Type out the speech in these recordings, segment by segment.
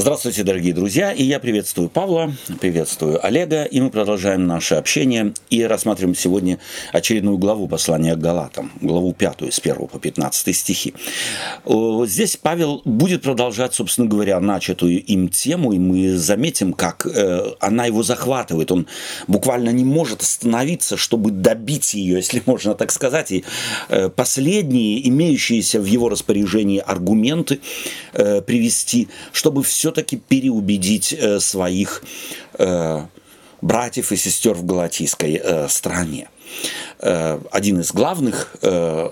Здравствуйте, дорогие друзья, и я приветствую Павла, приветствую Олега, и мы продолжаем наше общение и рассматриваем сегодня очередную главу послания к Галатам, главу пятую, с 1 по 15 стихи. Здесь Павел будет продолжать, собственно говоря, начатую им тему, и мы заметим, как э, она его захватывает. Он буквально не может остановиться, чтобы добить ее, если можно так сказать. И э, последние, имеющиеся в его распоряжении аргументы э, привести, чтобы все все-таки переубедить э, своих э, братьев и сестер в галатийской э, стране. Один из главных,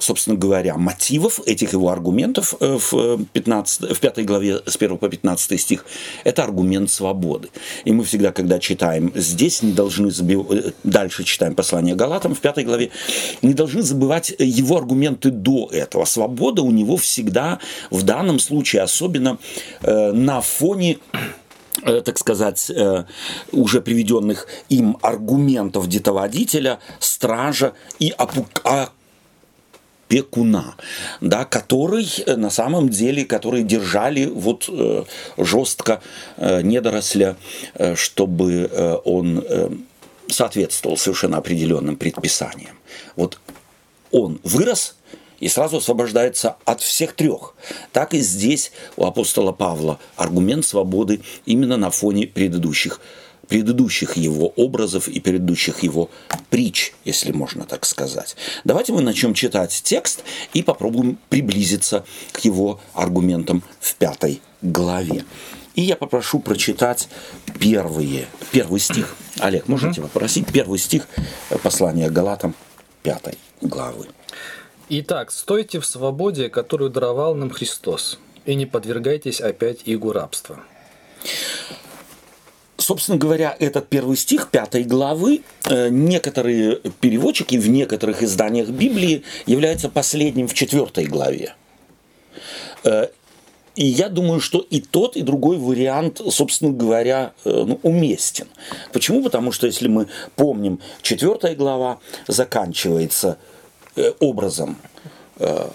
собственно говоря, мотивов этих его аргументов в, 15, в 5 главе с 1 по 15 стих – это аргумент свободы. И мы всегда, когда читаем здесь, не должны забивать, дальше читаем послание Галатам в 5 главе, не должны забывать его аргументы до этого. Свобода у него всегда, в данном случае особенно на фоне Э, так сказать, э, уже приведенных им аргументов детоводителя, стража и опекуна, да, который э, на самом деле, которые держали вот жестко недоросля, чтобы он соответствовал совершенно определенным предписаниям. Вот он вырос, и сразу освобождается от всех трех. Так и здесь у апостола Павла аргумент свободы именно на фоне предыдущих предыдущих его образов и предыдущих его притч, если можно так сказать. Давайте мы начнем читать текст и попробуем приблизиться к его аргументам в пятой главе. И я попрошу прочитать первые, первый стих. Олег, можете попросить первый стих послания Галатам пятой главы. Итак, стойте в свободе, которую даровал нам Христос, и не подвергайтесь опять игу рабства. Собственно говоря, этот первый стих пятой главы э, некоторые переводчики в некоторых изданиях Библии являются последним в четвертой главе. Э, и я думаю, что и тот, и другой вариант, собственно говоря, э, ну, уместен. Почему? Потому что, если мы помним, четвертая глава заканчивается образом э,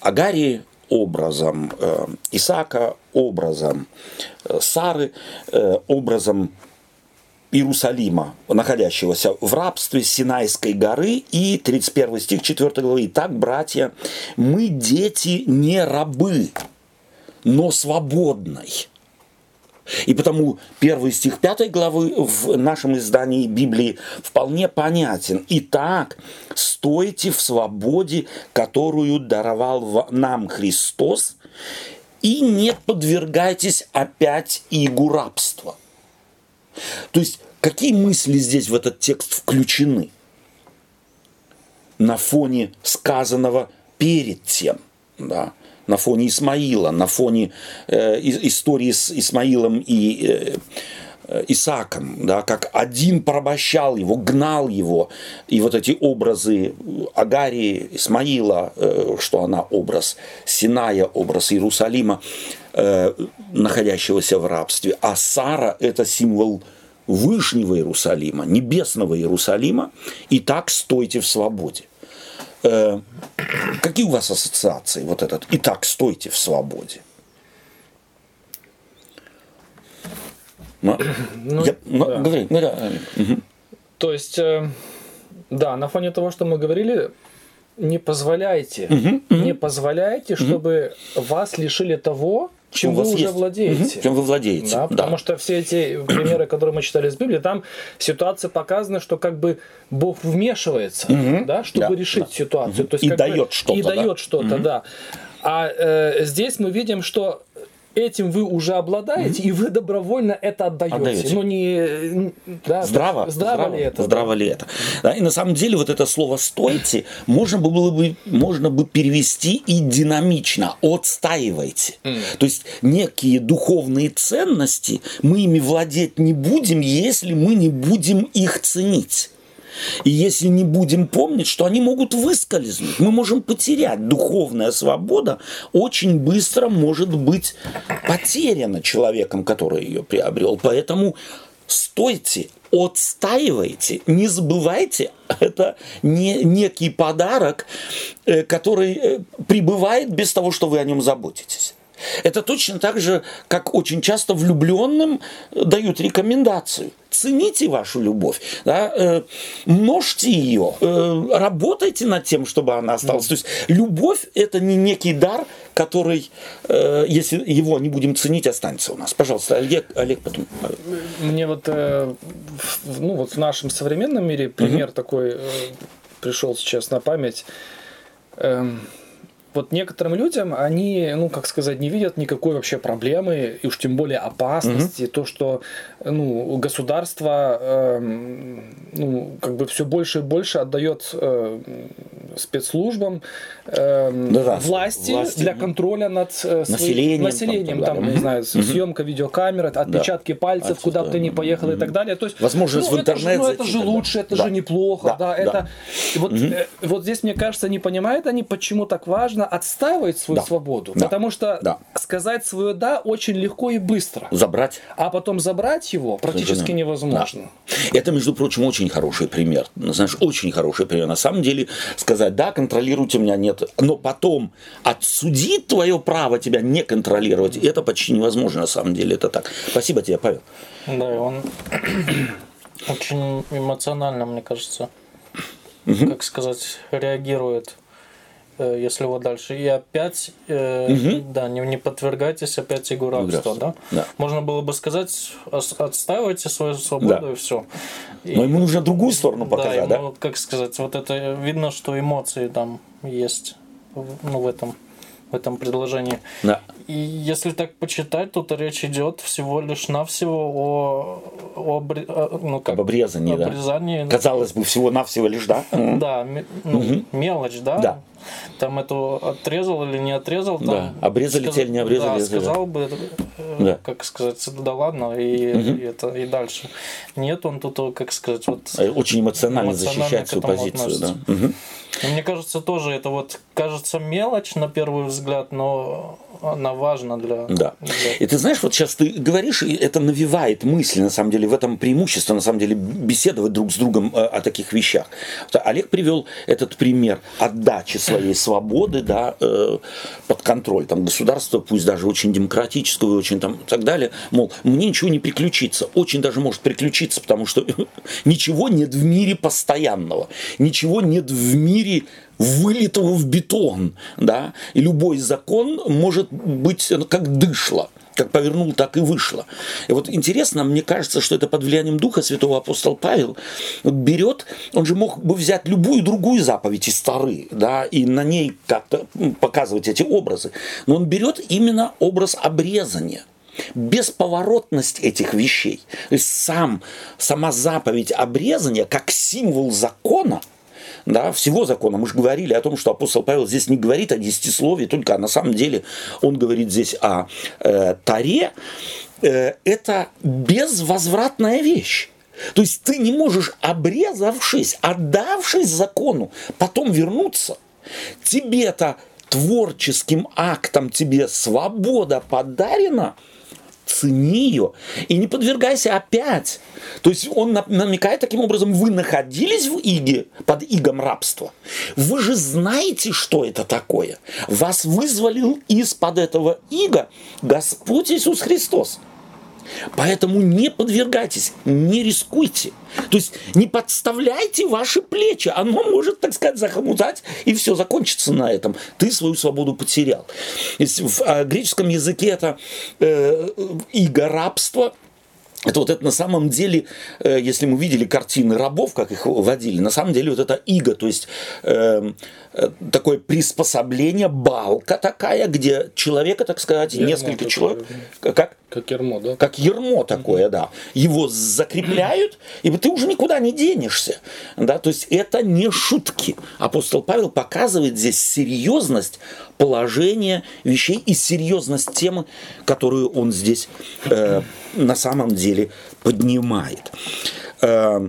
Агарии, образом э, Исаака, образом Сары, образом Иерусалима, находящегося в рабстве Синайской горы, и 31 стих 4 главы. Итак, братья, мы дети не рабы, но свободной. И потому первый стих пятой главы в нашем издании Библии вполне понятен. Итак, стойте в свободе, которую даровал нам Христос, и не подвергайтесь опять игу рабства. То есть, какие мысли здесь в этот текст включены? На фоне сказанного перед тем, да, на фоне Исмаила, на фоне э, истории с Исмаилом и э, Исааком, да, как один порабощал его, гнал его, и вот эти образы Агарии, Исмаила, э, что она образ Синая, образ Иерусалима, э, находящегося в рабстве, а Сара – это символ Вышнего Иерусалима, небесного Иерусалима, и так стойте в свободе. Э, какие у вас ассоциации вот этот «Итак, стойте в свободе»? Ну, ну, я, ну, да. Говори, говори. Угу. То есть, э, да, на фоне того, что мы говорили, не позволяйте, угу, не позволяйте, чтобы угу. вас лишили того, чем вы уже есть. владеете. Угу. Чем вы владеете. Да, потому да. что все эти примеры, которые мы читали из Библии, там ситуация показана, что как бы Бог вмешивается, угу. да, чтобы да, решить да. ситуацию. Угу. То есть, и дает что-то. И да? дает что-то, угу. да. А э, здесь мы видим, что этим вы уже обладаете, mm-hmm. и вы добровольно это отдаете. отдаете. Ну, не, да, здраво, здраво, здраво ли это? Здраво да? ли это? Да, и на самом деле вот это слово «стойте» можно было бы, можно бы перевести и динамично «отстаивайте». Mm. То есть некие духовные ценности мы ими владеть не будем, если мы не будем их ценить. И если не будем помнить, что они могут выскользнуть, мы можем потерять. Духовная свобода очень быстро может быть потеряна человеком, который ее приобрел. Поэтому стойте, отстаивайте, не забывайте, это не некий подарок, э, который э, прибывает без того, что вы о нем заботитесь. Это точно так же, как очень часто влюбленным дают рекомендацию. Цените вашу любовь, да, э, множьте ее, э, работайте над тем, чтобы она осталась. То есть любовь это не некий дар, который, э, если его не будем ценить, останется у нас. Пожалуйста, Олег, Олег потом. Мне вот, э, ну вот в нашем современном мире пример угу. такой э, пришел сейчас на память. Э, вот некоторым людям они, ну, как сказать, не видят никакой вообще проблемы, и уж тем более опасности, угу. то, что, ну, государство, э, ну, как бы все больше и больше отдает э, спецслужбам э, да, да, власти, власти для контроля над э, населением, населением там, там угу. не знаю, угу. съемка видеокамеры, отпечатки да. пальцев, Отсюда, куда бы ты ни поехал угу. и так далее. То есть, возможность ну, в интернет. Это же, ну, это же лучше, это да. же неплохо, да, да, да. это. Вот, угу. э, вот здесь мне кажется, не понимают они, почему так важно нужно отстаивать свою да. свободу, да. потому что да. сказать свое да очень легко и быстро. Забрать. А потом забрать его практически невозможно. Да. Это, между прочим, очень хороший пример. Знаешь, очень хороший пример. На самом деле сказать да, контролируйте меня нет, но потом отсудить твое право тебя не контролировать, это почти невозможно на самом деле. Это так. Спасибо тебе, Павел. Да, и он очень эмоционально, мне кажется, угу. как сказать, реагирует если вот дальше. И опять, э, угу. да, не, не подвергайтесь опять игру рабства, да? да? Можно было бы сказать, отстаивайте свою свободу да. и все. И, Но ему нужно другую сторону показать, да? Ему, да? Как сказать, вот это видно, что эмоции там есть, ну, в этом в этом предложении. Да. И если так почитать, то речь идет всего лишь навсего о, о обре... ну, как, об обрезании, обрезании. Да. Казалось бы, всего навсего лишь, да? Да, ну, угу. мелочь, да? Да. Там эту отрезал или не отрезал. Там, да. Обрезали сказ... тель, не обрезали. Да, сказал бы, э, да. как сказать, да ладно, и, угу. и, это, и дальше. Нет, он тут, как сказать, вот... Очень эмоционально, эмоционально защищает свою позицию. Да. Угу. Мне кажется, тоже это вот кажется мелочь на первый взгляд, но она важна для... Да. Для... И ты знаешь, вот сейчас ты говоришь, и это навевает мысли, на самом деле, в этом преимущество, на самом деле, беседовать друг с другом э, о таких вещах. Олег привел этот пример отдачи своей свободы да, э, под контроль. Там государство, пусть даже очень демократическое, очень там и так далее, мол, мне ничего не приключится. Очень даже может приключиться, потому что ничего нет в мире постоянного, ничего нет в мире вылитого в бетон, да, и любой закон может быть как дышло как повернул, так и вышло. И вот интересно, мне кажется, что это под влиянием Духа Святого апостол Павел берет, он же мог бы взять любую другую заповедь из Тары, да, и на ней как-то показывать эти образы. Но он берет именно образ обрезания бесповоротность этих вещей. То есть сам, сама заповедь обрезания как символ закона – да, всего закона. Мы же говорили о том, что апостол Павел здесь не говорит о десятисловии, только на самом деле он говорит здесь о э, Таре. Э, это безвозвратная вещь. То есть ты не можешь, обрезавшись, отдавшись закону, потом вернуться. Тебе-то творческим актом тебе свобода подарена – цени ее и не подвергайся опять. То есть он намекает таким образом, вы находились в иге, под игом рабства. Вы же знаете, что это такое. Вас вызволил из-под этого ига Господь Иисус Христос. Поэтому не подвергайтесь, не рискуйте. То есть не подставляйте ваши плечи. Оно может, так сказать, захомутать, и все закончится на этом. Ты свою свободу потерял. В а, греческом языке это э, иго рабства, это вот это на самом деле, э, если мы видели картины рабов, как их водили, на самом деле вот это иго, то есть э, э такое приспособление, балка такая, где человека, так сказать, Ермо несколько такое, человек, как как ермо, да? Как ермо такое, угу. да. Его закрепляют, и ты уже никуда не денешься. Да? То есть это не шутки. Апостол Павел показывает здесь серьезность положения вещей и серьезность темы, которую он здесь э, на самом деле поднимает. Э,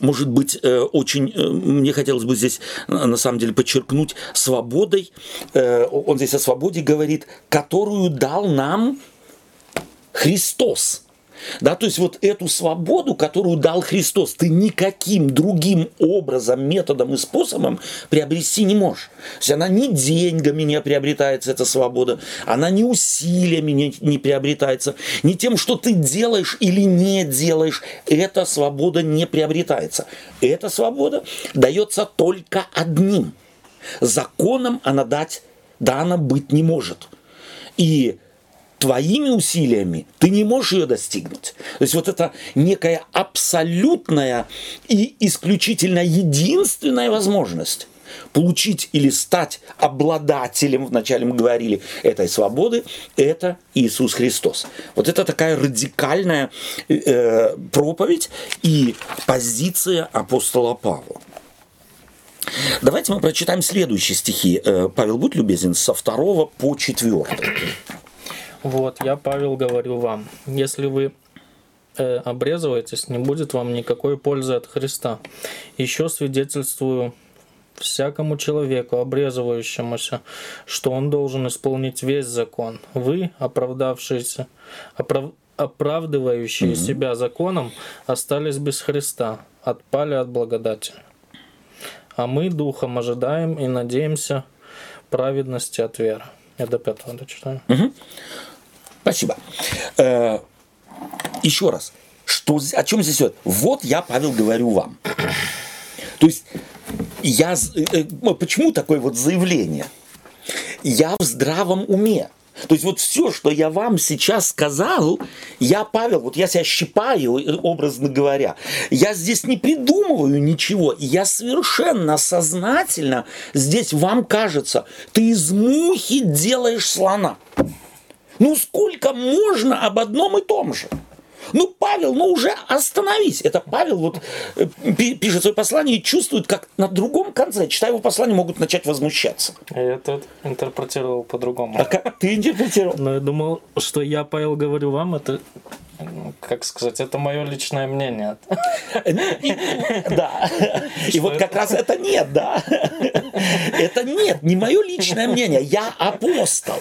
может быть, э, очень, э, мне хотелось бы здесь на самом деле подчеркнуть свободой, он здесь о свободе говорит, которую дал нам Христос. Да, то есть вот эту свободу, которую дал Христос, ты никаким другим образом, методом и способом приобрести не можешь. То есть она не деньгами не приобретается, эта свобода, она не усилиями не, не приобретается, не тем, что ты делаешь или не делаешь, эта свобода не приобретается. Эта свобода дается только одним. Законом она дать, дана быть не может. И твоими усилиями ты не можешь ее достигнуть. То есть вот это некая абсолютная и исключительно единственная возможность получить или стать обладателем, вначале мы говорили, этой свободы, это Иисус Христос. Вот это такая радикальная э, проповедь и позиция апостола Павла. Давайте мы прочитаем следующие стихи. Э, Павел, будь любезен, со второго по четвертый. Вот, я, Павел, говорю вам, если вы э, обрезываетесь, не будет вам никакой пользы от Христа. Еще свидетельствую всякому человеку, обрезывающемуся, что он должен исполнить весь закон. Вы, оправдавшиеся, оправ, оправдывающие mm-hmm. себя законом, остались без Христа, отпали от благодати. А мы духом ожидаем и надеемся праведности от веры. Я до пятого дочитаю. Угу. Спасибо. Э, еще раз. Что, о чем здесь идет? Вот я, Павел, говорю вам. То есть, я, э, э, почему такое вот заявление? Я в здравом уме. То есть вот все, что я вам сейчас сказал, я, Павел, вот я себя щипаю, образно говоря, я здесь не придумываю ничего, я совершенно сознательно здесь вам кажется, ты из мухи делаешь слона. Ну сколько можно об одном и том же? Ну, Павел, ну уже остановись. Это Павел вот э, пишет свое послание и чувствует, как на другом конце, читая его послание, могут начать возмущаться. Я это интерпретировал по-другому. А как ты интерпретировал? Ну, я думал, что я, Павел, говорю вам, это как сказать, это мое личное мнение. Да. И вот как раз это нет, да. Это нет, не мое личное мнение. Я апостол.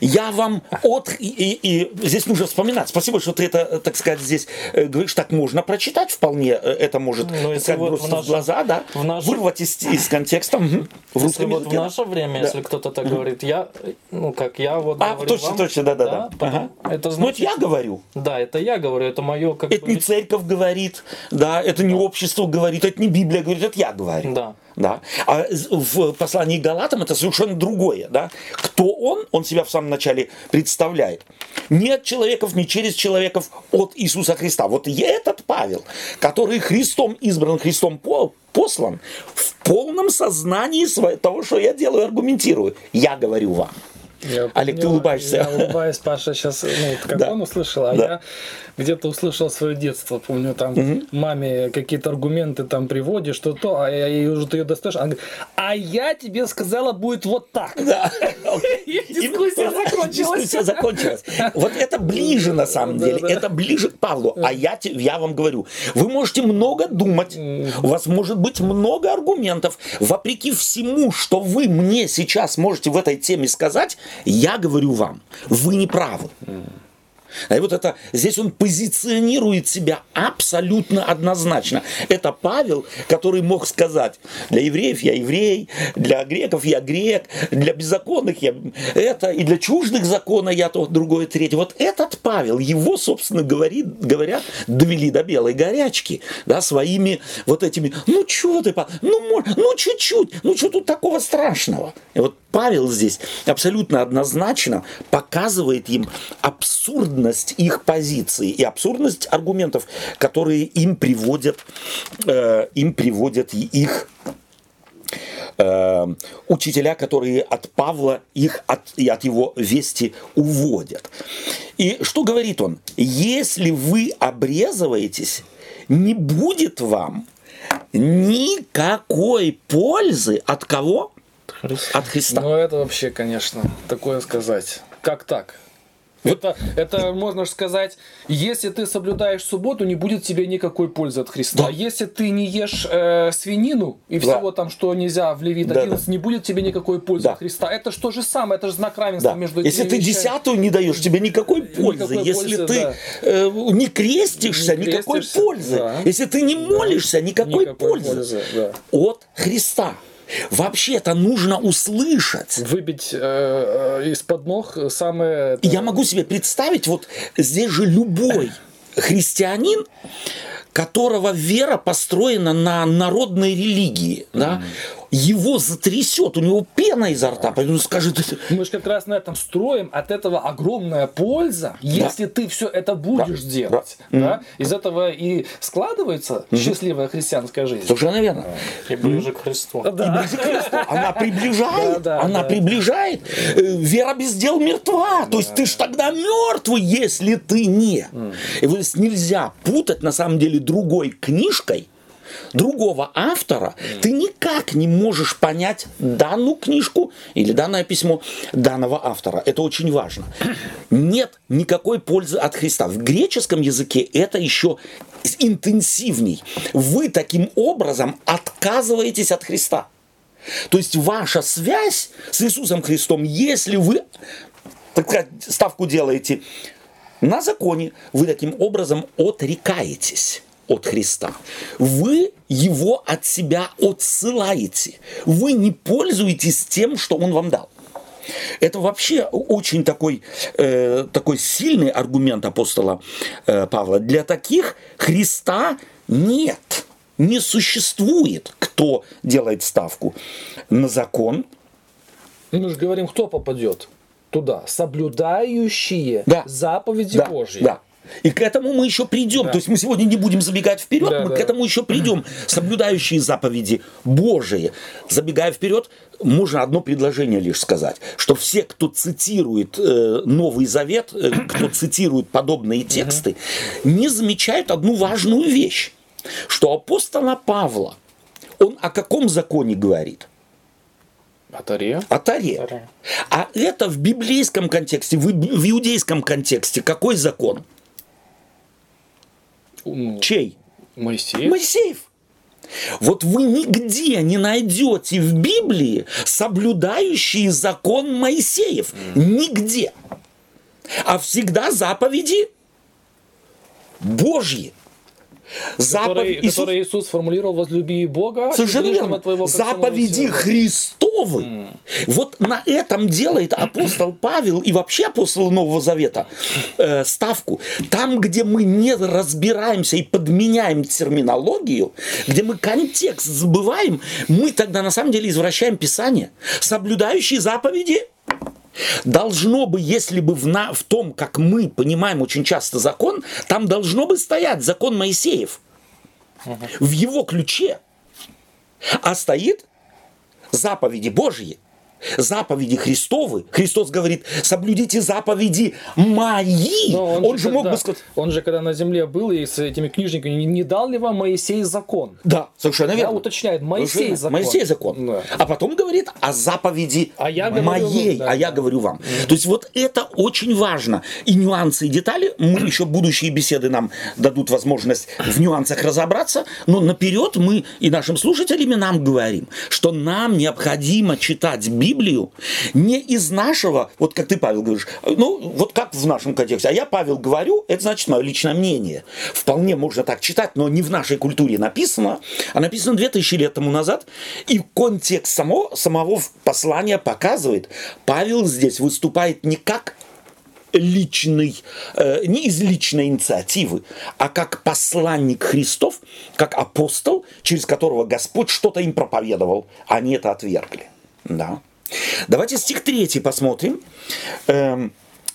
Я вам от... И, и, и здесь нужно вспоминать. Спасибо, что ты это, так сказать, здесь э, говоришь. Так можно прочитать вполне. Э, это может ну, так сказать, вот в, наше, в глаза, да? В наше... Вырвать из, из контекста. В если вот в наше время, да. если кто-то так говорит, я, ну как я вот А, точно, вам, точно, да-да-да. Ага. Это значит, ну, это я говорю. Да, это я говорю, это мое как Это бы... не церковь говорит, да, это не общество говорит, это не Библия говорит, это я говорю. Да. Да. А в послании к Галатам это совершенно другое. Да? Кто он? Он себя в самом начале представляет. Не от человеков, не через человеков, от Иисуса Христа. Вот я этот Павел, который Христом избран, Христом послан, в полном сознании того, что я делаю, аргументирую. Я говорю вам. Я Олег, ты улыбаешься. Я улыбаюсь, Паша сейчас, ну, как да. он услышал, а да. я где-то услышал свое детство. Помню, там угу. маме какие-то аргументы там приводишь, что то, а я, я уже ты ее достаешь. Она говорит, а я тебе сказала, будет вот так. Да. Дискуссия закончилась. Дискуссия закончилась. Вот это ближе на самом деле. Это ближе к Павлу. А я, я вам говорю, вы можете много думать, у вас может быть много аргументов. Вопреки всему, что вы мне сейчас можете в этой теме сказать, я говорю вам, вы не правы. И вот это, здесь он позиционирует себя абсолютно однозначно. Это Павел, который мог сказать, для евреев я еврей, для греков я грек, для беззаконных я это, и для чуждых закона я то, другое, третье. Вот этот Павел, его, собственно, говорит, говорят, довели до белой горячки, да, своими вот этими, ну, что ты, ну, ну, чуть-чуть, ну, что тут такого страшного? И вот Павел здесь абсолютно однозначно показывает им абсурдность их позиции и абсурдность аргументов, которые им приводят, э, им приводят их э, учителя, которые от Павла их от, и от его вести уводят. И что говорит он? Если вы обрезываетесь, не будет вам никакой пользы от кого? Христа. От Христа. Ну, это вообще, конечно, такое сказать. Как так? Это, это можно сказать, если ты соблюдаешь субботу, не будет тебе никакой пользы от Христа. Да. Если ты не ешь э, свинину и да. всего там, что нельзя в Левит 11, да, да. не будет тебе никакой пользы да. от Христа. Это что же самое, это же знак равенства да. между Если ты вещами. десятую не даешь, тебе никакой пользы. Никакой если пользы, ты да. э, не крестишься, не никакой крестишься, пользы. Да. Если ты не молишься, никакой, никакой пользы. пользы да. От Христа. Вообще-то нужно услышать. Выбить э, э, из-под ног самое... Я могу себе представить, вот здесь же любой христианин, которого вера построена на народной религии, mm-hmm. да, его затрясет, у него пена изо рта, поэтому скажет... Мы же как раз на этом строим, от этого огромная польза, если да. ты все это будешь да. делать. Да. Да? Из этого и складывается mm счастливая христианская жизнь. Совершенно верно. И ближе к Христу. Да. И ближе к Христу. Она приближает, да, да, она да. приближает. Э, вера без дел мертва. Да. То есть ты ж тогда мертвый, если ты не. Mm. И вот нельзя путать на самом деле другой книжкой, другого автора, ты никак не можешь понять данную книжку или данное письмо данного автора. Это очень важно. Нет никакой пользы от Христа. В греческом языке это еще интенсивней. Вы таким образом отказываетесь от Христа. То есть ваша связь с Иисусом Христом, если вы так сказать, ставку делаете на законе, вы таким образом отрекаетесь от Христа. Вы его от себя отсылаете. Вы не пользуетесь тем, что он вам дал. Это вообще очень такой, э, такой сильный аргумент апостола э, Павла. Для таких Христа нет, не существует, кто делает ставку на закон. Мы же говорим, кто попадет туда? Соблюдающие да. заповеди да. Божьи. Да. И к этому мы еще придем. Да. То есть мы сегодня не будем забегать вперед, да, мы да. к этому еще придем. Соблюдающие заповеди Божии. Забегая вперед, можно одно предложение лишь сказать, что все, кто цитирует э, Новый Завет, э, кто цитирует подобные тексты, не замечают одну важную вещь, что апостола Павла, он о каком законе говорит? О Таре. О Таре. А это в библейском контексте, в, в иудейском контексте какой закон? Ну, Чей? Моисеев. Моисеев. Вот вы нигде не найдете в Библии соблюдающие закон Моисеев. Нигде. А всегда заповеди Божьи. Заповедь Иисус... который Иисус формулировал «возлюби Бога Совершенно верно. Твоего, Заповеди Христовы. Mm. Вот на этом делает апостол Павел и вообще апостол Нового Завета э, ставку. Там, где мы не разбираемся и подменяем терминологию, где мы контекст забываем, мы тогда на самом деле извращаем Писание. Соблюдающие заповеди Должно бы, если бы в, на, в том, как мы понимаем очень часто закон, там должно бы стоять закон Моисеев. В его ключе. А стоит заповеди Божьи заповеди Христовы. Христос говорит, соблюдите заповеди мои. Но он, он же, же мог бы сказать... Он же, когда на земле был и с этими книжниками, не, не дал ли вам Моисей закон? Да, совершенно верно. Да, уточняет, Моисей совершенно. закон. Моисей закон. Да. А потом говорит о заповеди а я моей, да, а я говорю вам. Mm-hmm. То есть вот это очень важно. И нюансы, и детали, мы еще будущие беседы нам дадут возможность в нюансах разобраться, но наперед мы и нашим слушателям и нам говорим, что нам необходимо читать Библию Библию не из нашего, вот как ты, Павел, говоришь, ну, вот как в нашем контексте, а я, Павел, говорю, это значит мое личное мнение. Вполне можно так читать, но не в нашей культуре написано, а написано 2000 лет тому назад, и контекст само, самого послания показывает, Павел здесь выступает не как личный, э, не из личной инициативы, а как посланник Христов, как апостол, через которого Господь что-то им проповедовал, а они это отвергли. Да. Давайте стих 3 посмотрим. Эм,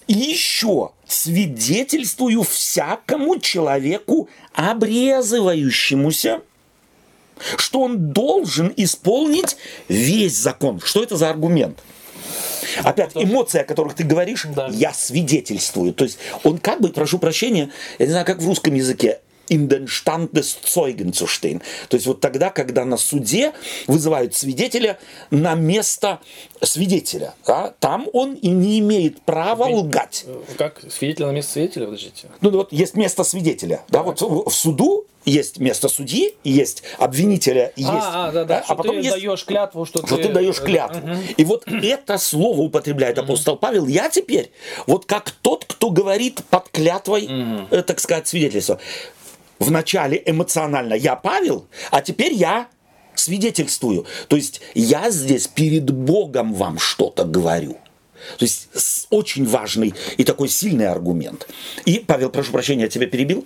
еще свидетельствую всякому человеку, обрезывающемуся, что он должен исполнить весь закон. Что это за аргумент? Опять эмоции, о которых ты говоришь, да. я свидетельствую. То есть он как бы, прошу прощения, я не знаю, как в русском языке, in den Stand des Zeugen zu stehen. То есть вот тогда, когда на суде вызывают свидетеля на место свидетеля, да, там он и не имеет права лгать. Как свидетель на место свидетеля, подождите? Ну вот есть место свидетеля, да, вот в, в суду есть место судьи, есть обвинителя, есть. А, а, да, да, а потом ты есть, даешь клятву, что, что ты, ты даешь клятву. Угу. И вот это слово употребляет апостол Павел. Я теперь вот как тот, кто говорит под клятвой, угу. так сказать, свидетельство. Вначале эмоционально я Павел, а теперь я свидетельствую. То есть я здесь перед Богом вам что-то говорю. То есть очень важный и такой сильный аргумент. И, Павел, прошу прощения, я тебя перебил?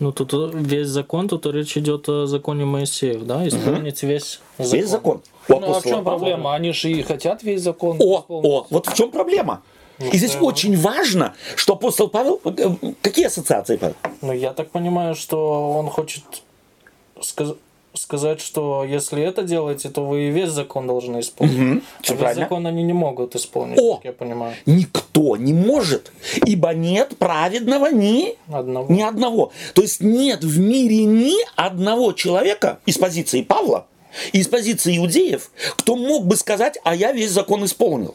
Ну, тут весь закон, тут речь идет о законе Моисеев, да? Исполнить угу. весь закон. Весь закон. Ну, а в чем проблема? Они же и хотят весь закон О, о, вот в чем проблема? И здесь очень важно, что апостол Павел... Э, какие ассоциации, Павел? Ну, я так понимаю, что он хочет сказать сказать, что если это делаете, то вы весь закон должны исполнить. Угу, а весь закон они не могут исполнить, О, как я понимаю. Никто не может, ибо нет праведного ни одного. ни одного. То есть нет в мире ни одного человека из позиции Павла, из позиции иудеев, кто мог бы сказать, а я весь закон исполнил.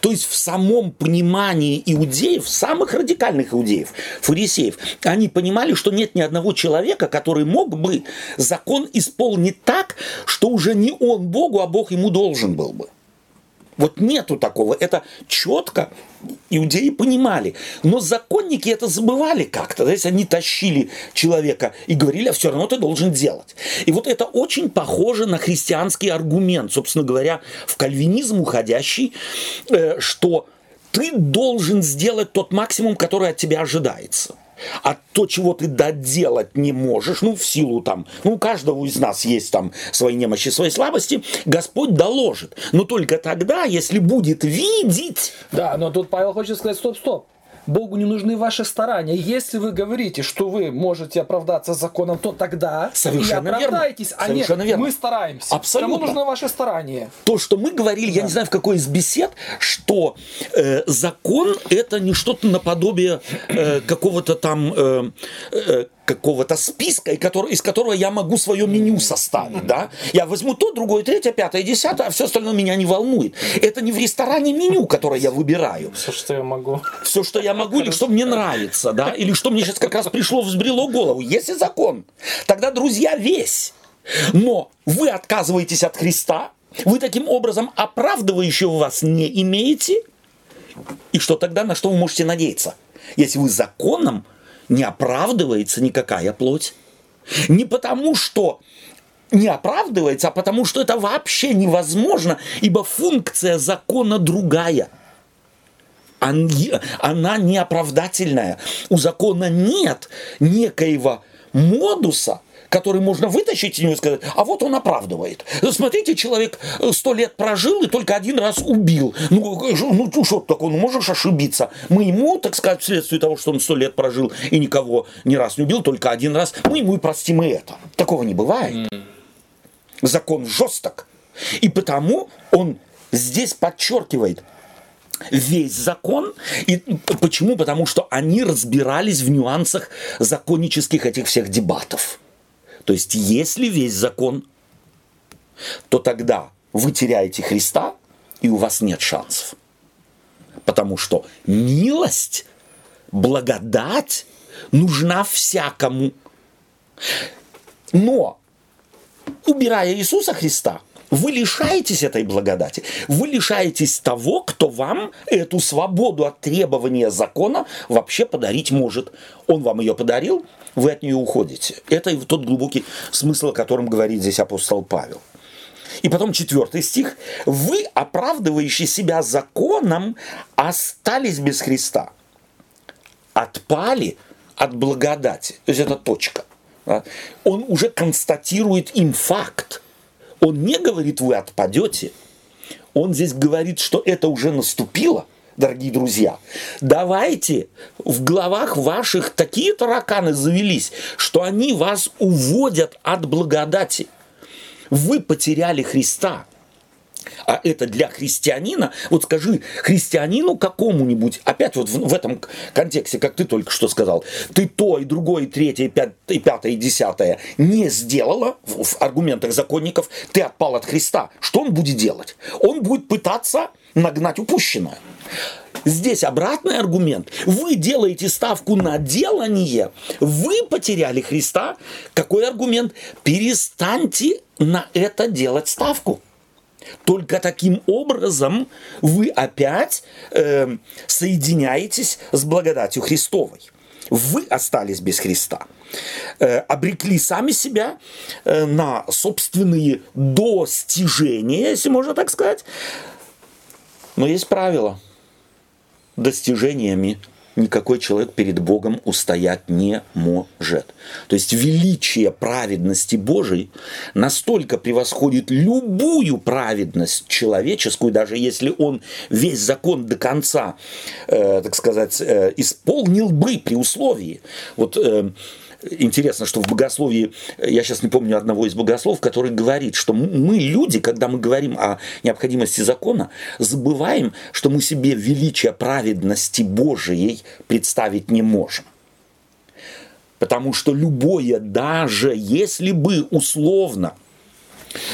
То есть в самом понимании иудеев, самых радикальных иудеев, фарисеев, они понимали, что нет ни одного человека, который мог бы закон исполнить так, что уже не он Богу, а Бог ему должен был бы. Вот нету такого. Это четко иудеи понимали. Но законники это забывали как-то. То есть они тащили человека и говорили, а все равно ты должен делать. И вот это очень похоже на христианский аргумент, собственно говоря, в кальвинизм уходящий, э, что ты должен сделать тот максимум, который от тебя ожидается а то, чего ты доделать не можешь, ну, в силу там, ну, у каждого из нас есть там свои немощи, свои слабости, Господь доложит. Но только тогда, если будет видеть... Да, но тут Павел хочет сказать, стоп, стоп. Богу не нужны ваши старания. Если вы говорите, что вы можете оправдаться законом, то тогда Совершенно и оправдайтесь, верно. а не верно. мы стараемся. Абсолютно. Кому нужны ваши старания? То, что мы говорили, да. я не знаю в какой из бесед, что э, закон это не что-то наподобие э, какого-то там э, э, какого-то списка, из которого я могу свое меню составить, да? Я возьму то, другое, третье, пятое, десятое, а все остальное меня не волнует. Это не в ресторане меню, которое я выбираю. Все, что я могу. Все, что я могу, или что мне нравится, да? Или что мне сейчас как раз пришло, взбрело голову. Если закон, тогда, друзья, весь. Но вы отказываетесь от Христа, вы таким образом оправдывающего вас не имеете, и что тогда, на что вы можете надеяться? Если вы законом не оправдывается никакая плоть. Не потому, что не оправдывается, а потому, что это вообще невозможно, ибо функция закона другая. Она не оправдательная. У закона нет некоего модуса, который можно вытащить из него и сказать, а вот он оправдывает. Смотрите, человек э, сто лет прожил и только один раз убил. Ну, э, ну, ну что такое, ну можешь ошибиться. Мы ему, так сказать, вследствие того, что он сто лет прожил и никого ни раз не убил, только один раз, мы ему и простим и это. Такого не бывает. Закон жесток. И потому он здесь подчеркивает, весь закон. И почему? Потому что они разбирались в нюансах законнических этих всех дебатов. То есть, если весь закон, то тогда вы теряете Христа, и у вас нет шансов. Потому что милость, благодать нужна всякому. Но, убирая Иисуса Христа, вы лишаетесь этой благодати. Вы лишаетесь того, кто вам эту свободу от требования закона вообще подарить может. Он вам ее подарил, вы от нее уходите. Это тот глубокий смысл, о котором говорит здесь апостол Павел. И потом четвертый стих. Вы, оправдывающие себя законом, остались без Христа. Отпали от благодати. То есть это точка. Он уже констатирует им факт. Он не говорит, вы отпадете. Он здесь говорит, что это уже наступило – дорогие друзья. Давайте в головах ваших такие тараканы завелись, что они вас уводят от благодати. Вы потеряли Христа. А это для христианина, вот скажи христианину какому-нибудь, опять вот в, в этом контексте, как ты только что сказал, ты то и другое, и третье, и пятое, и, пятое, и десятое не сделала в, в аргументах законников, ты отпал от Христа. Что он будет делать? Он будет пытаться нагнать упущенное. Здесь обратный аргумент. Вы делаете ставку на делание, вы потеряли Христа. Какой аргумент? Перестаньте на это делать ставку. Только таким образом вы опять э, соединяетесь с благодатью Христовой. Вы остались без Христа. Э, обрекли сами себя э, на собственные достижения, если можно так сказать. Но есть правило. Достижениями никакой человек перед Богом устоять не может. То есть величие праведности Божией настолько превосходит любую праведность человеческую, даже если он весь закон до конца, э, так сказать, э, исполнил бы при условии. Вот э, интересно, что в богословии, я сейчас не помню одного из богослов, который говорит, что мы, люди, когда мы говорим о необходимости закона, забываем, что мы себе величие праведности Божией представить не можем. Потому что любое, даже если бы условно,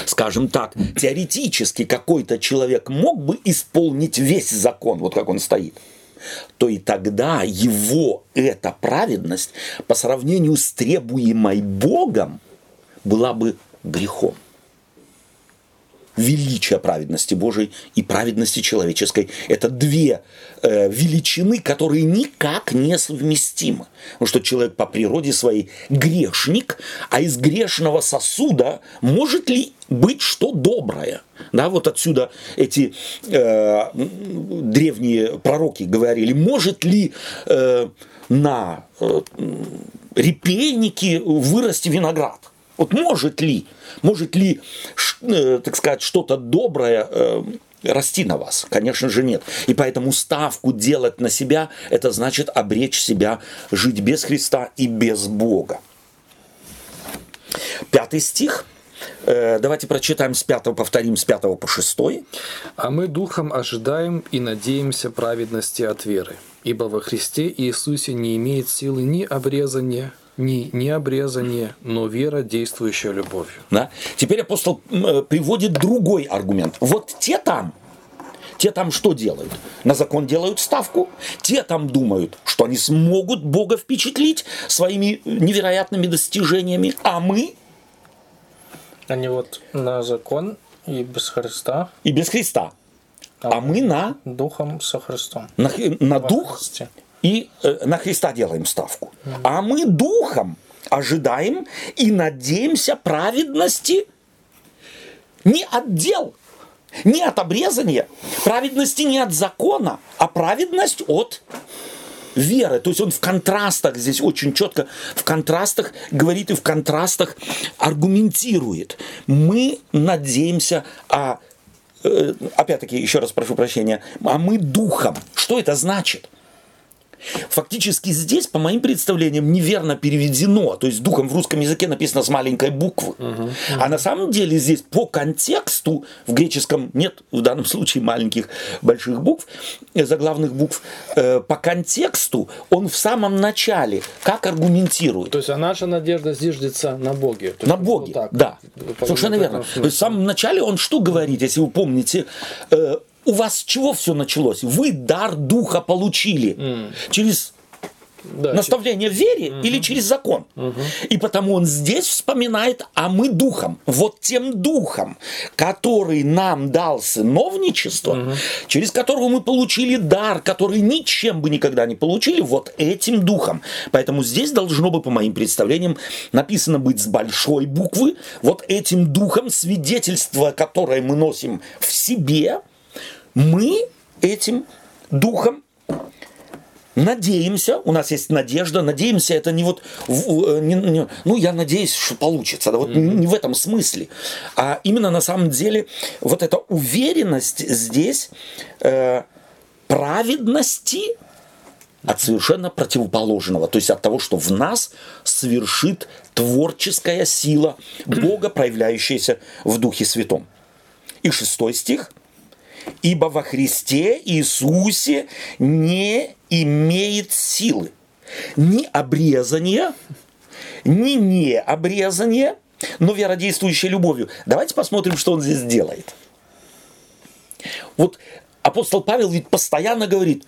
скажем так, теоретически какой-то человек мог бы исполнить весь закон, вот как он стоит – то и тогда его эта праведность по сравнению с требуемой Богом была бы грехом. Величие праведности Божией и праведности человеческой – это две э, величины, которые никак не совместимы. Потому что человек по природе своей грешник, а из грешного сосуда может ли быть что доброе? Да, вот отсюда эти э, древние пророки говорили, может ли э, на э, репейнике вырасти виноград? Вот может ли, может ли, э, так сказать, что-то доброе э, расти на вас? Конечно же нет. И поэтому ставку делать на себя, это значит обречь себя жить без Христа и без Бога. Пятый стих. Э, давайте прочитаем с пятого, повторим с пятого по шестой. «А мы духом ожидаем и надеемся праведности от веры, ибо во Христе Иисусе не имеет силы ни обрезания, не, не обрезание, но вера, действующая любовью. Да? Теперь апостол э, приводит другой аргумент. Вот те там, те там что делают? На закон делают ставку. Те там думают, что они смогут Бога впечатлить своими невероятными достижениями. А мы? Они вот на закон и без Христа. И без Христа. А, а мы на... Духом со Христом. На, на дух Христе и э, на Христа делаем ставку. А мы духом ожидаем и надеемся праведности не от дел, не от обрезания, праведности не от закона, а праведность от веры. То есть он в контрастах здесь очень четко, в контрастах говорит и в контрастах аргументирует. Мы надеемся, а э, опять-таки, еще раз прошу прощения, а мы духом. Что это значит? Фактически здесь, по моим представлениям, неверно переведено. То есть духом в русском языке написано с маленькой буквы. Uh-huh. А на самом деле здесь по контексту в греческом нет в данном случае маленьких больших букв, э, заглавных букв. Э, по контексту он в самом начале как аргументирует. То есть а наша надежда зиждется на Боге. То на Боге, вот так, да. Совершенно верно. То есть в самом начале он что говорит, если вы помните, э, у вас с чего все началось? Вы дар духа получили mm. через да, наставление в вере угу. или через закон. Угу. И потому он здесь вспоминает, а мы духом, вот тем духом, который нам дал сыновничество, угу. через которого мы получили дар, который ничем бы никогда не получили, вот этим духом. Поэтому здесь должно бы, по моим представлениям, написано быть с большой буквы, вот этим духом, свидетельство, которое мы носим в себе – мы этим духом надеемся, у нас есть надежда, надеемся, это не вот, э, не, не, ну я надеюсь, что получится, да, вот mm-hmm. не в этом смысле, а именно на самом деле вот эта уверенность здесь э, праведности от совершенно противоположного, то есть от того, что в нас совершит творческая сила Бога, проявляющаяся в Духе Святом. И шестой стих. Ибо во Христе Иисусе не имеет силы ни обрезания, ни не обрезания, но веродействующей любовью. Давайте посмотрим, что он здесь делает. Вот апостол Павел ведь постоянно говорит,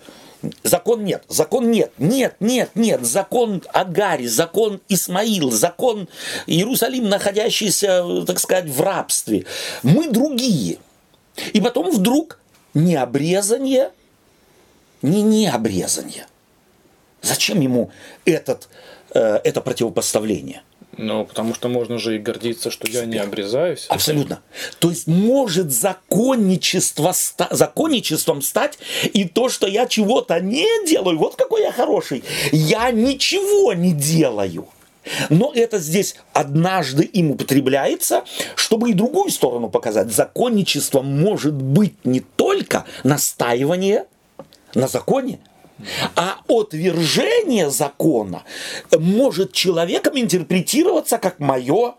закон нет, закон нет, нет, нет, нет, закон Агари, закон Исмаил, закон Иерусалим, находящийся, так сказать, в рабстве. Мы другие. И потом вдруг необрезание, не необрезание. Зачем ему этот, э, это противопоставление? Ну, потому что можно же и гордиться, что я не обрезаюсь. Абсолютно. То есть может законничество, законничеством стать и то, что я чего-то не делаю. Вот какой я хороший. Я ничего не делаю. Но это здесь однажды им употребляется, чтобы и другую сторону показать. Законничество может быть не только настаивание на законе, а отвержение закона может человеком интерпретироваться как мое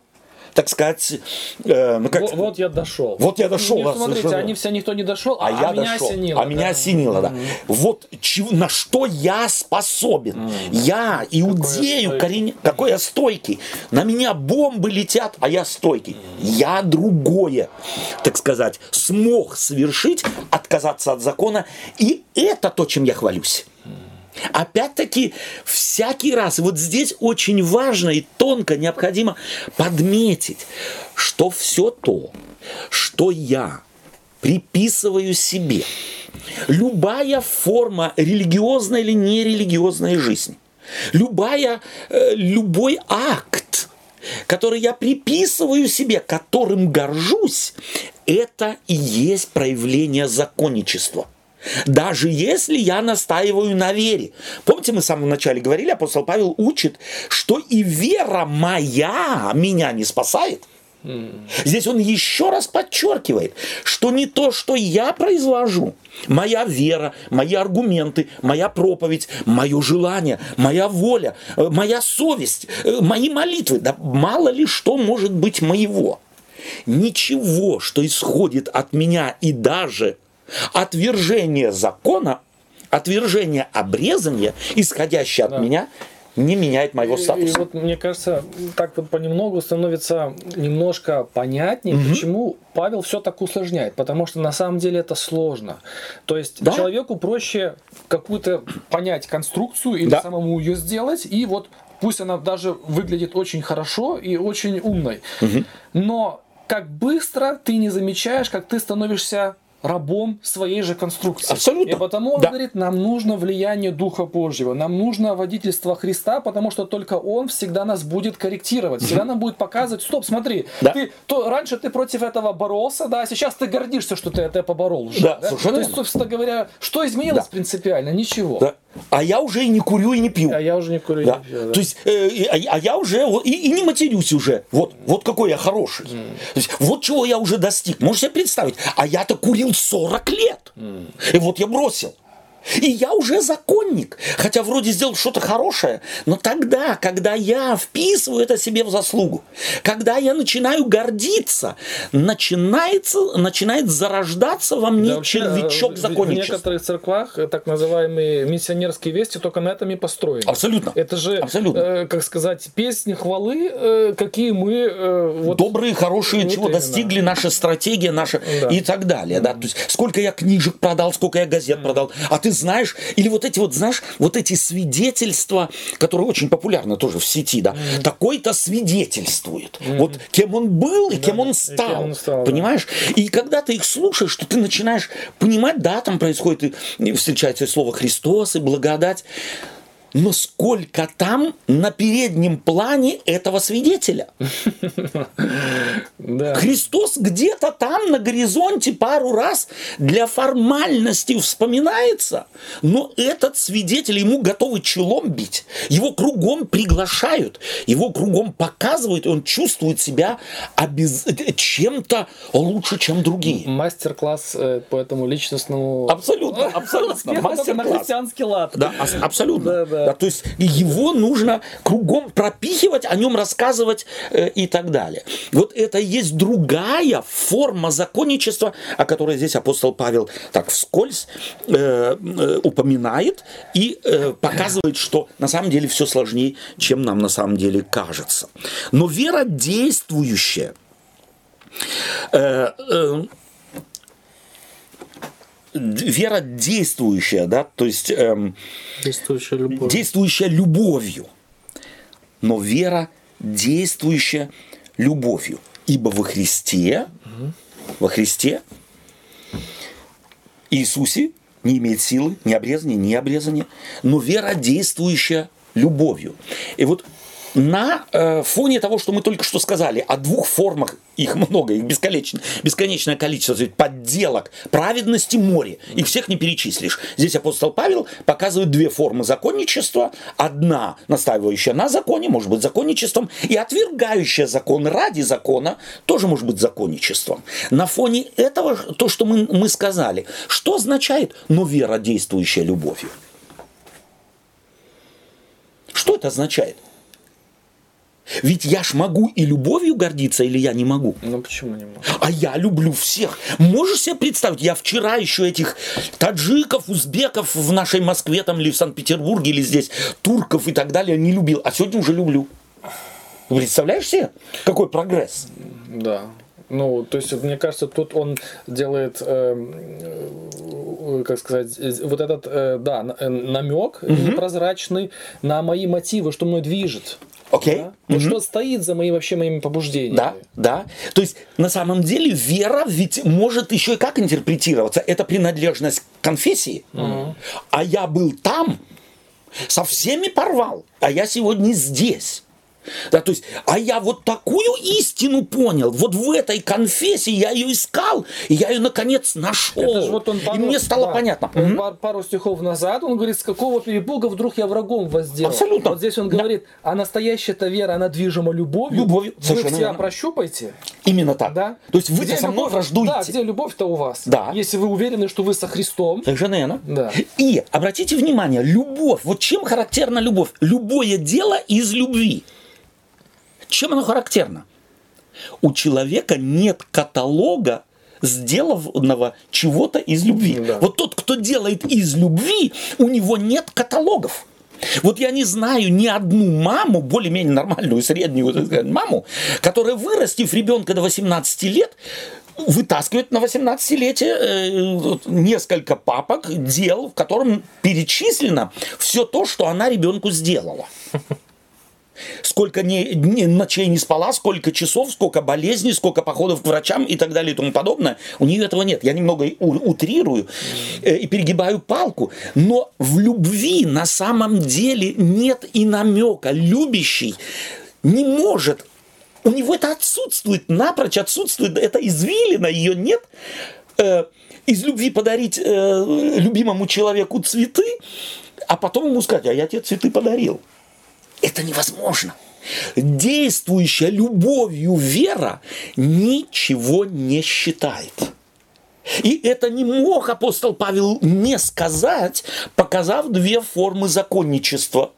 так сказать, э, ну как... Вот, вот я дошел. Вот я дошел. Нет, смотрите, совершенно... они все никто не дошел, а, а, я меня дошел, осенило. А да. меня осенило, да. Mm-hmm. Вот чего, на что я способен. Mm-hmm. Я иудею, какой, корень... какой я стойкий. На меня бомбы летят, а я стойкий. Mm-hmm. Я другое, так сказать, смог совершить, отказаться от закона. И это то, чем я хвалюсь. Опять-таки, всякий раз, вот здесь очень важно и тонко необходимо подметить, что все то, что я приписываю себе, любая форма религиозной или нерелигиозной жизни, любая, э, любой акт, который я приписываю себе, которым горжусь, это и есть проявление законничества – даже если я настаиваю на вере. Помните, мы в самом начале говорили, апостол Павел учит, что и вера моя меня не спасает. Здесь он еще раз подчеркивает, что не то, что я произвожу, моя вера, мои аргументы, моя проповедь, мое желание, моя воля, э, моя совесть, э, мои молитвы, да мало ли что может быть моего. Ничего, что исходит от меня и даже Отвержение закона, отвержение обрезания, исходящее от да. меня, не меняет моего статуса. И, и вот мне кажется, так вот понемногу становится немножко понятнее, угу. почему Павел все так усложняет, потому что на самом деле это сложно. То есть да? человеку проще какую-то понять конструкцию или да. самому ее сделать, и вот пусть она даже выглядит очень хорошо и очень умной, угу. но как быстро ты не замечаешь, как ты становишься рабом своей же конструкции. Абсолютно. И потому он да. говорит, нам нужно влияние Духа Божьего, нам нужно водительство Христа, потому что только Он всегда нас будет корректировать, всегда нам будет показывать, стоп, смотри, да. ты, то, раньше ты против этого боролся, да, а сейчас ты гордишься, что ты это поборол уже. Да, да? То есть, собственно говоря, что изменилось да. принципиально? Ничего. Да. А я уже и не курю, и не пью. А я уже не курю, да. и не пью. Да. То есть, э, а, а я уже и, и не матерюсь уже. Вот, вот какой я хороший. Mm. То есть, вот чего я уже достиг. Можете себе представить? А я-то курил 40 лет. И вот я бросил. И я уже законник, хотя вроде сделал что-то хорошее, но тогда, когда я вписываю это себе в заслугу, когда я начинаю гордиться, начинается, начинает зарождаться во мне да, червячок законничества. В некоторых церквах э, так называемые миссионерские вести только на этом и построены. Абсолютно. Это же, Абсолютно. Э, как сказать, песни хвалы, э, какие мы... Э, вот, Добрые, хорошие, вот чего именно. достигли, наша стратегия, наша да. и так далее. Mm-hmm. Да? То есть, сколько я книжек продал, сколько я газет mm-hmm. продал, а ты знаешь, или вот эти вот, знаешь, вот эти свидетельства, которые очень популярны тоже в сети, да, mm-hmm. такой-то свидетельствует. Mm-hmm. Вот кем он был и да, кем он стал. Кем он стал понимаешь? Да. И когда ты их слушаешь, что ты начинаешь понимать, да, там происходит, и встречается слово Христос и благодать но сколько там на переднем плане этого свидетеля. Да. Христос где-то там на горизонте пару раз для формальности вспоминается, но этот свидетель ему готовы челом бить, его кругом приглашают, его кругом показывают, и он чувствует себя обез... чем-то лучше, чем другие. Мастер-класс э, по этому личностному... Абсолютно, абсолютно. Мастер-класс. На христианский лад. Да, абсолютно. Да, да. Да. То есть его нужно кругом пропихивать, о нем рассказывать э, и так далее. Вот это есть другая форма законничества, о которой здесь апостол Павел так вскользь э, э, упоминает и показывает, что на самом деле все сложнее, чем нам на самом деле кажется. Но вера действующая, вера действующая, да, то есть эм, действующая, любовь. действующая любовью, но вера действующая любовью, ибо во Христе, угу. во Христе Иисусе не имеет силы, ни обрезания, ни обрезания, но вера действующая любовью. И вот на э, фоне того, что мы только что сказали, о двух формах, их много, их бесконечное, бесконечное количество подделок, праведности море, их всех не перечислишь. Здесь апостол Павел показывает две формы законничества. Одна, настаивающая на законе, может быть законничеством, и отвергающая закон ради закона, тоже может быть законничеством. На фоне этого, то, что мы, мы сказали, что означает, но вера, действующая любовью? Что это означает? Ведь я ж могу и любовью гордиться, или я не могу? Ну почему не могу? А я люблю всех. Можешь себе представить, я вчера еще этих таджиков, узбеков в нашей Москве там или в Санкт-Петербурге или здесь, турков и так далее не любил, а сегодня уже люблю. Представляешь себе, какой прогресс? Да. Ну, то есть, мне кажется, тут он делает, э, э, как сказать, вот этот, э, да, э, намек угу. непрозрачный на мои мотивы, что мной движет. Окей. Okay. Да? Mm-hmm. Что стоит за моими вообще моими побуждениями. Да, да. То есть на самом деле вера ведь может еще и как интерпретироваться. Это принадлежность к конфессии. Mm-hmm. А я был там, со всеми порвал, а я сегодня здесь. Да, то есть, а я вот такую истину понял, вот в этой конфессии я ее искал, и я ее наконец нашел. Вот он пару, и мне стало да, понятно. Он угу. пару стихов назад, он говорит, с какого перепуга вдруг я врагом возделал. Абсолютно. Вот здесь он говорит, а настоящая-то вера, она движима любовью. Любовью. Вы Совершенно себя верно. прощупайте. Именно так. Да? То есть вы где со мной враждуете. Да, где любовь-то у вас? Да. Если вы уверены, что вы со Христом. Совершенно верно. Да. И обратите внимание, любовь, вот чем характерна любовь? Любое дело из любви. Чем оно характерно? У человека нет каталога сделанного чего-то из любви. Да. Вот тот, кто делает из любви, у него нет каталогов. Вот я не знаю ни одну маму, более-менее нормальную, среднюю так сказать, маму, которая, вырастив ребенка до 18 лет, вытаскивает на 18-летие э, несколько папок дел, в котором перечислено все то, что она ребенку сделала сколько не, не, ночей не спала, сколько часов, сколько болезней, сколько походов к врачам и так далее и тому подобное. У нее этого нет. Я немного утрирую э, и перегибаю палку. Но в любви на самом деле нет и намека. Любящий не может у него это отсутствует, напрочь отсутствует, это извилина, ее нет. Э, из любви подарить э, любимому человеку цветы, а потом ему сказать, а я тебе цветы подарил. Это невозможно. Действующая любовью вера ничего не считает. И это не мог апостол Павел не сказать, показав две формы законничества.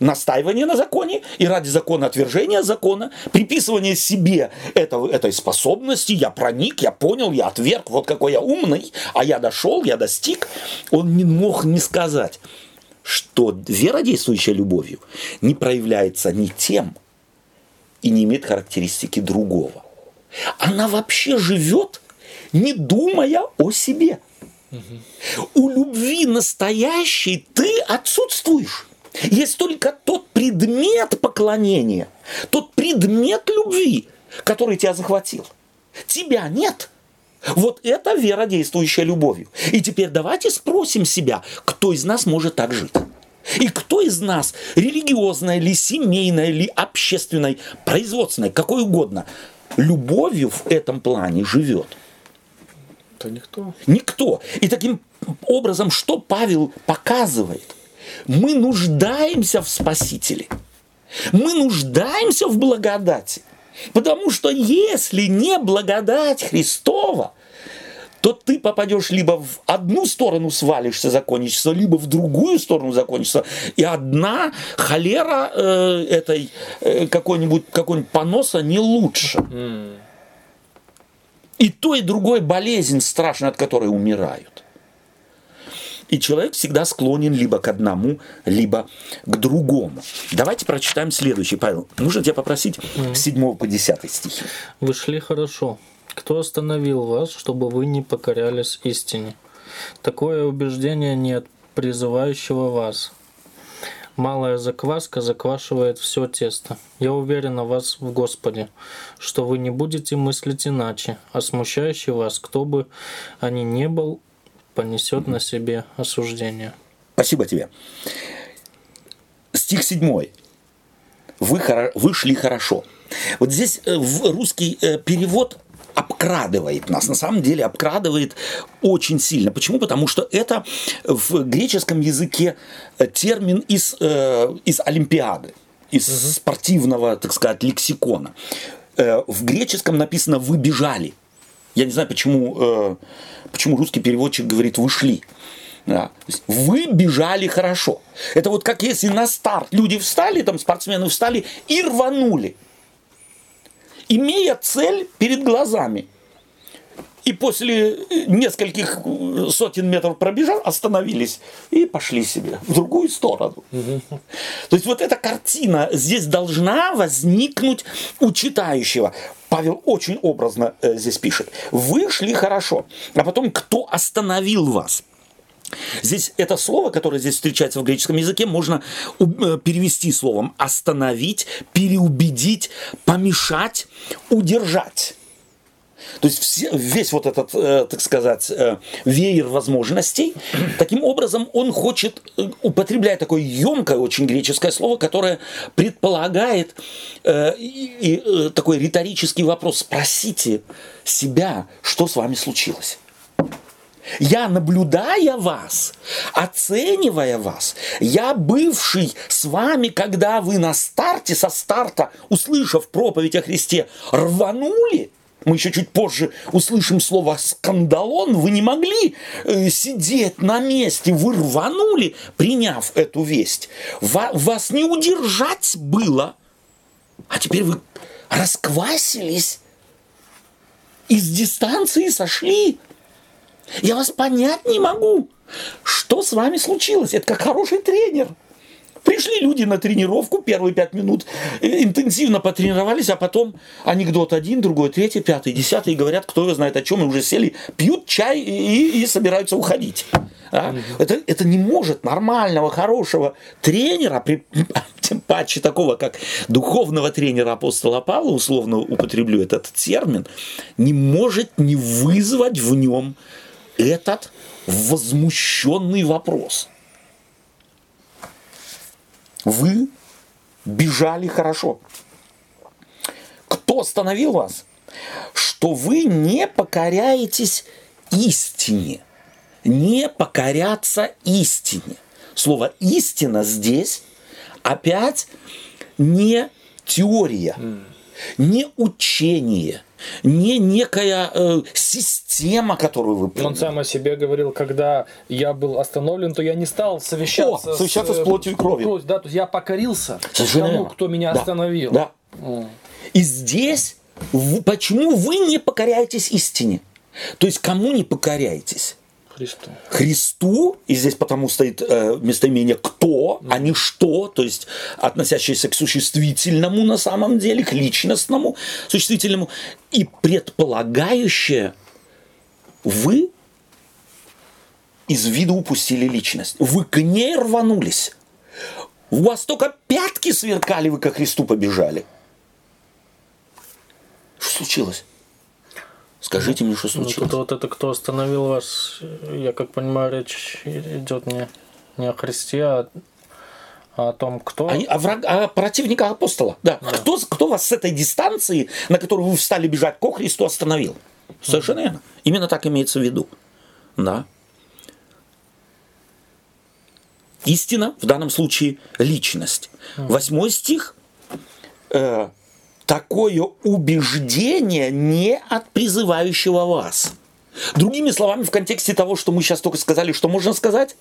Настаивание на законе и ради закона отвержения закона, приписывание себе этого, этой способности, я проник, я понял, я отверг, вот какой я умный, а я дошел, я достиг, он не мог не сказать что вера, действующая любовью, не проявляется ни тем и не имеет характеристики другого. Она вообще живет, не думая о себе. Угу. У любви настоящей ты отсутствуешь. Есть только тот предмет поклонения, тот предмет любви, который тебя захватил. Тебя нет. Вот это вера, действующая любовью. И теперь давайте спросим себя, кто из нас может так жить. И кто из нас, религиозной ли, семейной ли, общественной, производственной, какой угодно, любовью в этом плане живет? Да никто. Никто. И таким образом, что Павел показывает? Мы нуждаемся в Спасителе. Мы нуждаемся в благодати. Потому что если не благодать Христова, то ты попадешь либо в одну сторону свалишься, закончится, либо в другую сторону закончится. И одна холера э, этой э, какой-нибудь какой поноса не лучше. Mm. И то, и другое болезнь страшная, от которой умирают. И человек всегда склонен либо к одному, либо к другому. Давайте прочитаем следующий, Павел. Нужно тебя попросить mm. с 7 по 10 стихи. Вы шли хорошо. Кто остановил вас, чтобы вы не покорялись истине? Такое убеждение нет призывающего вас. Малая закваска заквашивает все тесто. Я уверен о вас в Господе, что вы не будете мыслить иначе, а смущающий вас, кто бы они ни был, понесет на себе осуждение. Спасибо тебе. Стих седьмой. Вы, вы шли хорошо. Вот здесь э, русский э, перевод обкрадывает нас. На самом деле обкрадывает очень сильно. Почему? Потому что это в греческом языке э, термин из, э, из Олимпиады, из спортивного, так сказать, лексикона. Э, в греческом написано «вы бежали». Я не знаю, почему, э, почему русский переводчик говорит «вы шли». Да. Вы бежали хорошо. Это вот как если на старт люди встали, там спортсмены встали и рванули имея цель перед глазами. И после нескольких сотен метров пробежав, остановились и пошли себе в другую сторону. То есть вот эта картина здесь должна возникнуть у читающего. Павел очень образно э, здесь пишет. Вы шли хорошо, а потом кто остановил вас? Здесь это слово, которое здесь встречается в греческом языке, можно э, перевести словом остановить, переубедить, помешать, удержать. То есть все, весь вот этот, э, так сказать, э, веер возможностей, таким образом он хочет, э, употребляя такое емкое очень греческое слово, которое предполагает э, и, э, такой риторический вопрос. Спросите себя, что с вами случилось. Я, наблюдая вас, оценивая вас, я бывший с вами, когда вы на старте, со старта, услышав проповедь о Христе, рванули, мы еще чуть позже услышим слово «скандалон», вы не могли э, сидеть на месте, вы рванули, приняв эту весть. Вас не удержать было, а теперь вы расквасились, из дистанции сошли, я вас понять не могу. Что с вами случилось? Это как хороший тренер. Пришли люди на тренировку, первые пять минут э, интенсивно потренировались, а потом анекдот один, другой, третий, пятый, десятый, и говорят, кто его знает о чем, и уже сели, пьют чай и, и собираются уходить. А? Это, это не может нормального, хорошего тренера, при, тем паче такого, как духовного тренера апостола Павла, условно употреблю этот термин, не может не вызвать в нем этот возмущенный вопрос. Вы бежали хорошо. Кто остановил вас? Что вы не покоряетесь истине. Не покоряться истине. Слово истина здесь опять не теория, не учение – не некая э, система, которую вы... Он сам о себе говорил, когда я был остановлен, то я не стал совещаться, о, совещаться с, с э, плотью и кровью. Плоть, да, то есть я покорился Совершенно тому, кто меня да. остановил. Да. И здесь почему вы не покоряетесь истине? То есть кому не покоряетесь? Христу. Христу, и здесь потому стоит э, местоимение «кто», а не «что», то есть относящееся к существительному на самом деле, к личностному существительному, и предполагающее «вы из виду упустили личность, вы к ней рванулись, у вас только пятки сверкали, вы ко Христу побежали». Что случилось? Скажите мне, что ну, случилось. Ну, вот это кто остановил вас, я как понимаю, речь идет не, не о Христе, а о том, кто... А, о, враг, о противниках апостола. Да. да. Кто, кто вас с этой дистанции, на которую вы встали бежать ко Христу, остановил? Совершенно верно. Именно так имеется в виду. Да. Истина, в данном случае, личность. Восьмой стих. Э, такое убеждение не от призывающего вас. Другими словами, в контексте того, что мы сейчас только сказали, что можно сказать?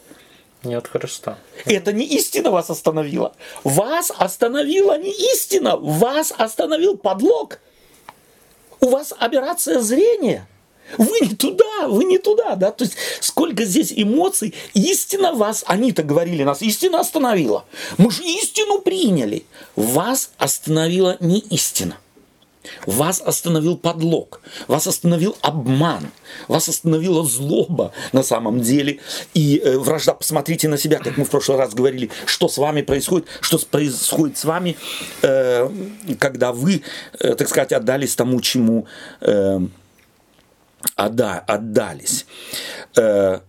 Не от Христа. Это не истина вас остановила. Вас остановила не истина, вас остановил подлог. У вас операция зрения. Вы не туда, вы не туда, да, то есть сколько здесь эмоций, истина вас, они-то говорили нас, истина остановила. Мы же истину приняли. Вас остановила не истина. Вас остановил подлог, вас остановил обман, вас остановила злоба на самом деле и э, вражда. Посмотрите на себя, как мы в прошлый раз говорили, что с вами происходит, что происходит с вами, э, когда вы, э, так сказать, отдались тому, чему э, отда, отдались. Э,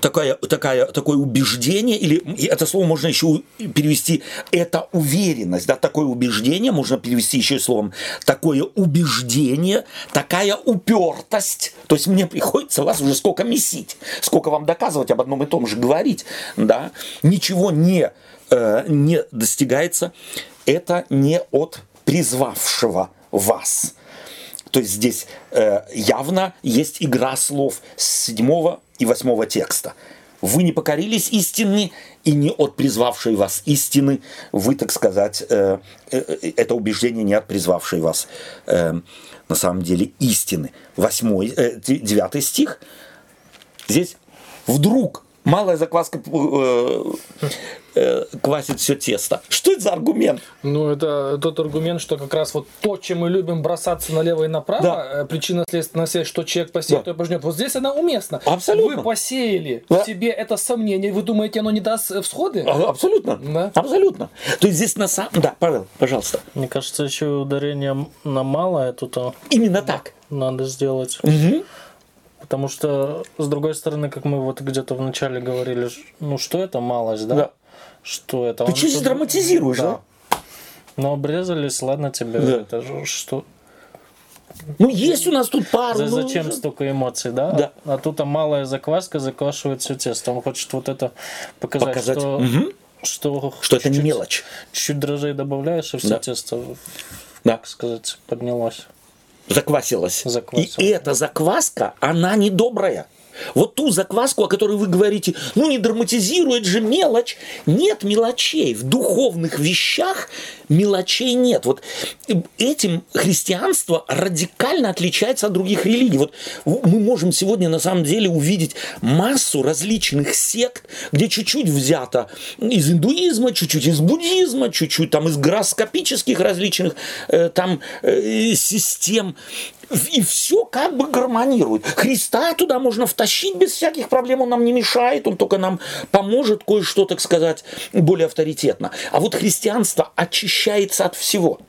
такая, такая, такое убеждение, или это слово можно еще перевести, это уверенность, да, такое убеждение можно перевести еще словом, такое убеждение, такая упертость, то есть мне приходится вас уже сколько месить, сколько вам доказывать об одном и том же говорить, да, ничего не, э, не достигается, это не от призвавшего вас. То есть здесь э, явно есть игра слов с седьмого и восьмого текста. Вы не покорились истине, и не от призвавшей вас истины, вы, так сказать, э, э, это убеждение не от призвавшей вас э, на самом деле истины. Восьмой, э, девятый стих. Здесь вдруг малая закваска э, э, квасит все тесто. Что это за аргумент? Ну, это тот аргумент, что как раз вот то, чем мы любим бросаться налево и направо, да. Э, причина следственная связь, что человек посеет, да. то пожнет. Вот здесь она уместна. Абсолютно. Вы посеяли да. в себе это сомнение, вы думаете, оно не даст всходы? А, абсолютно. Да. Абсолютно. То есть здесь на самом... Да, Павел, пожалуйста. Мне кажется, еще ударение на малое тут... Именно так. Надо сделать. Угу. Потому что, с другой стороны, как мы вот где-то вначале говорили, ну что это малость, да? Да. Что это? Ты чуть драматизируешь, да? да? Ну, обрезались, ладно тебе, да. это же что? Ну, есть у нас тут пару. За, ну, зачем столько эмоций, да? Да. А тут а малая закваска заквашивает все тесто. Он хочет вот это показать, показать. что... Угу. Что, что это не мелочь. Чуть-чуть дрожжей добавляешь, и все да. тесто, да. как сказать, поднялось заквасилась. заквасилась. И эта закваска, она недобрая. Вот ту закваску, о которой вы говорите, ну не драматизирует же мелочь. Нет мелочей. В духовных вещах мелочей нет. Вот этим христианство радикально отличается от других религий. Вот мы можем сегодня на самом деле увидеть массу различных сект, где чуть-чуть взято из индуизма, чуть-чуть из буддизма, чуть-чуть там из гороскопических различных э, там э, систем и все как бы гармонирует. Христа туда можно втащить без всяких проблем, он нам не мешает, он только нам поможет кое-что, так сказать, более авторитетно. А вот христианство очищается от всего.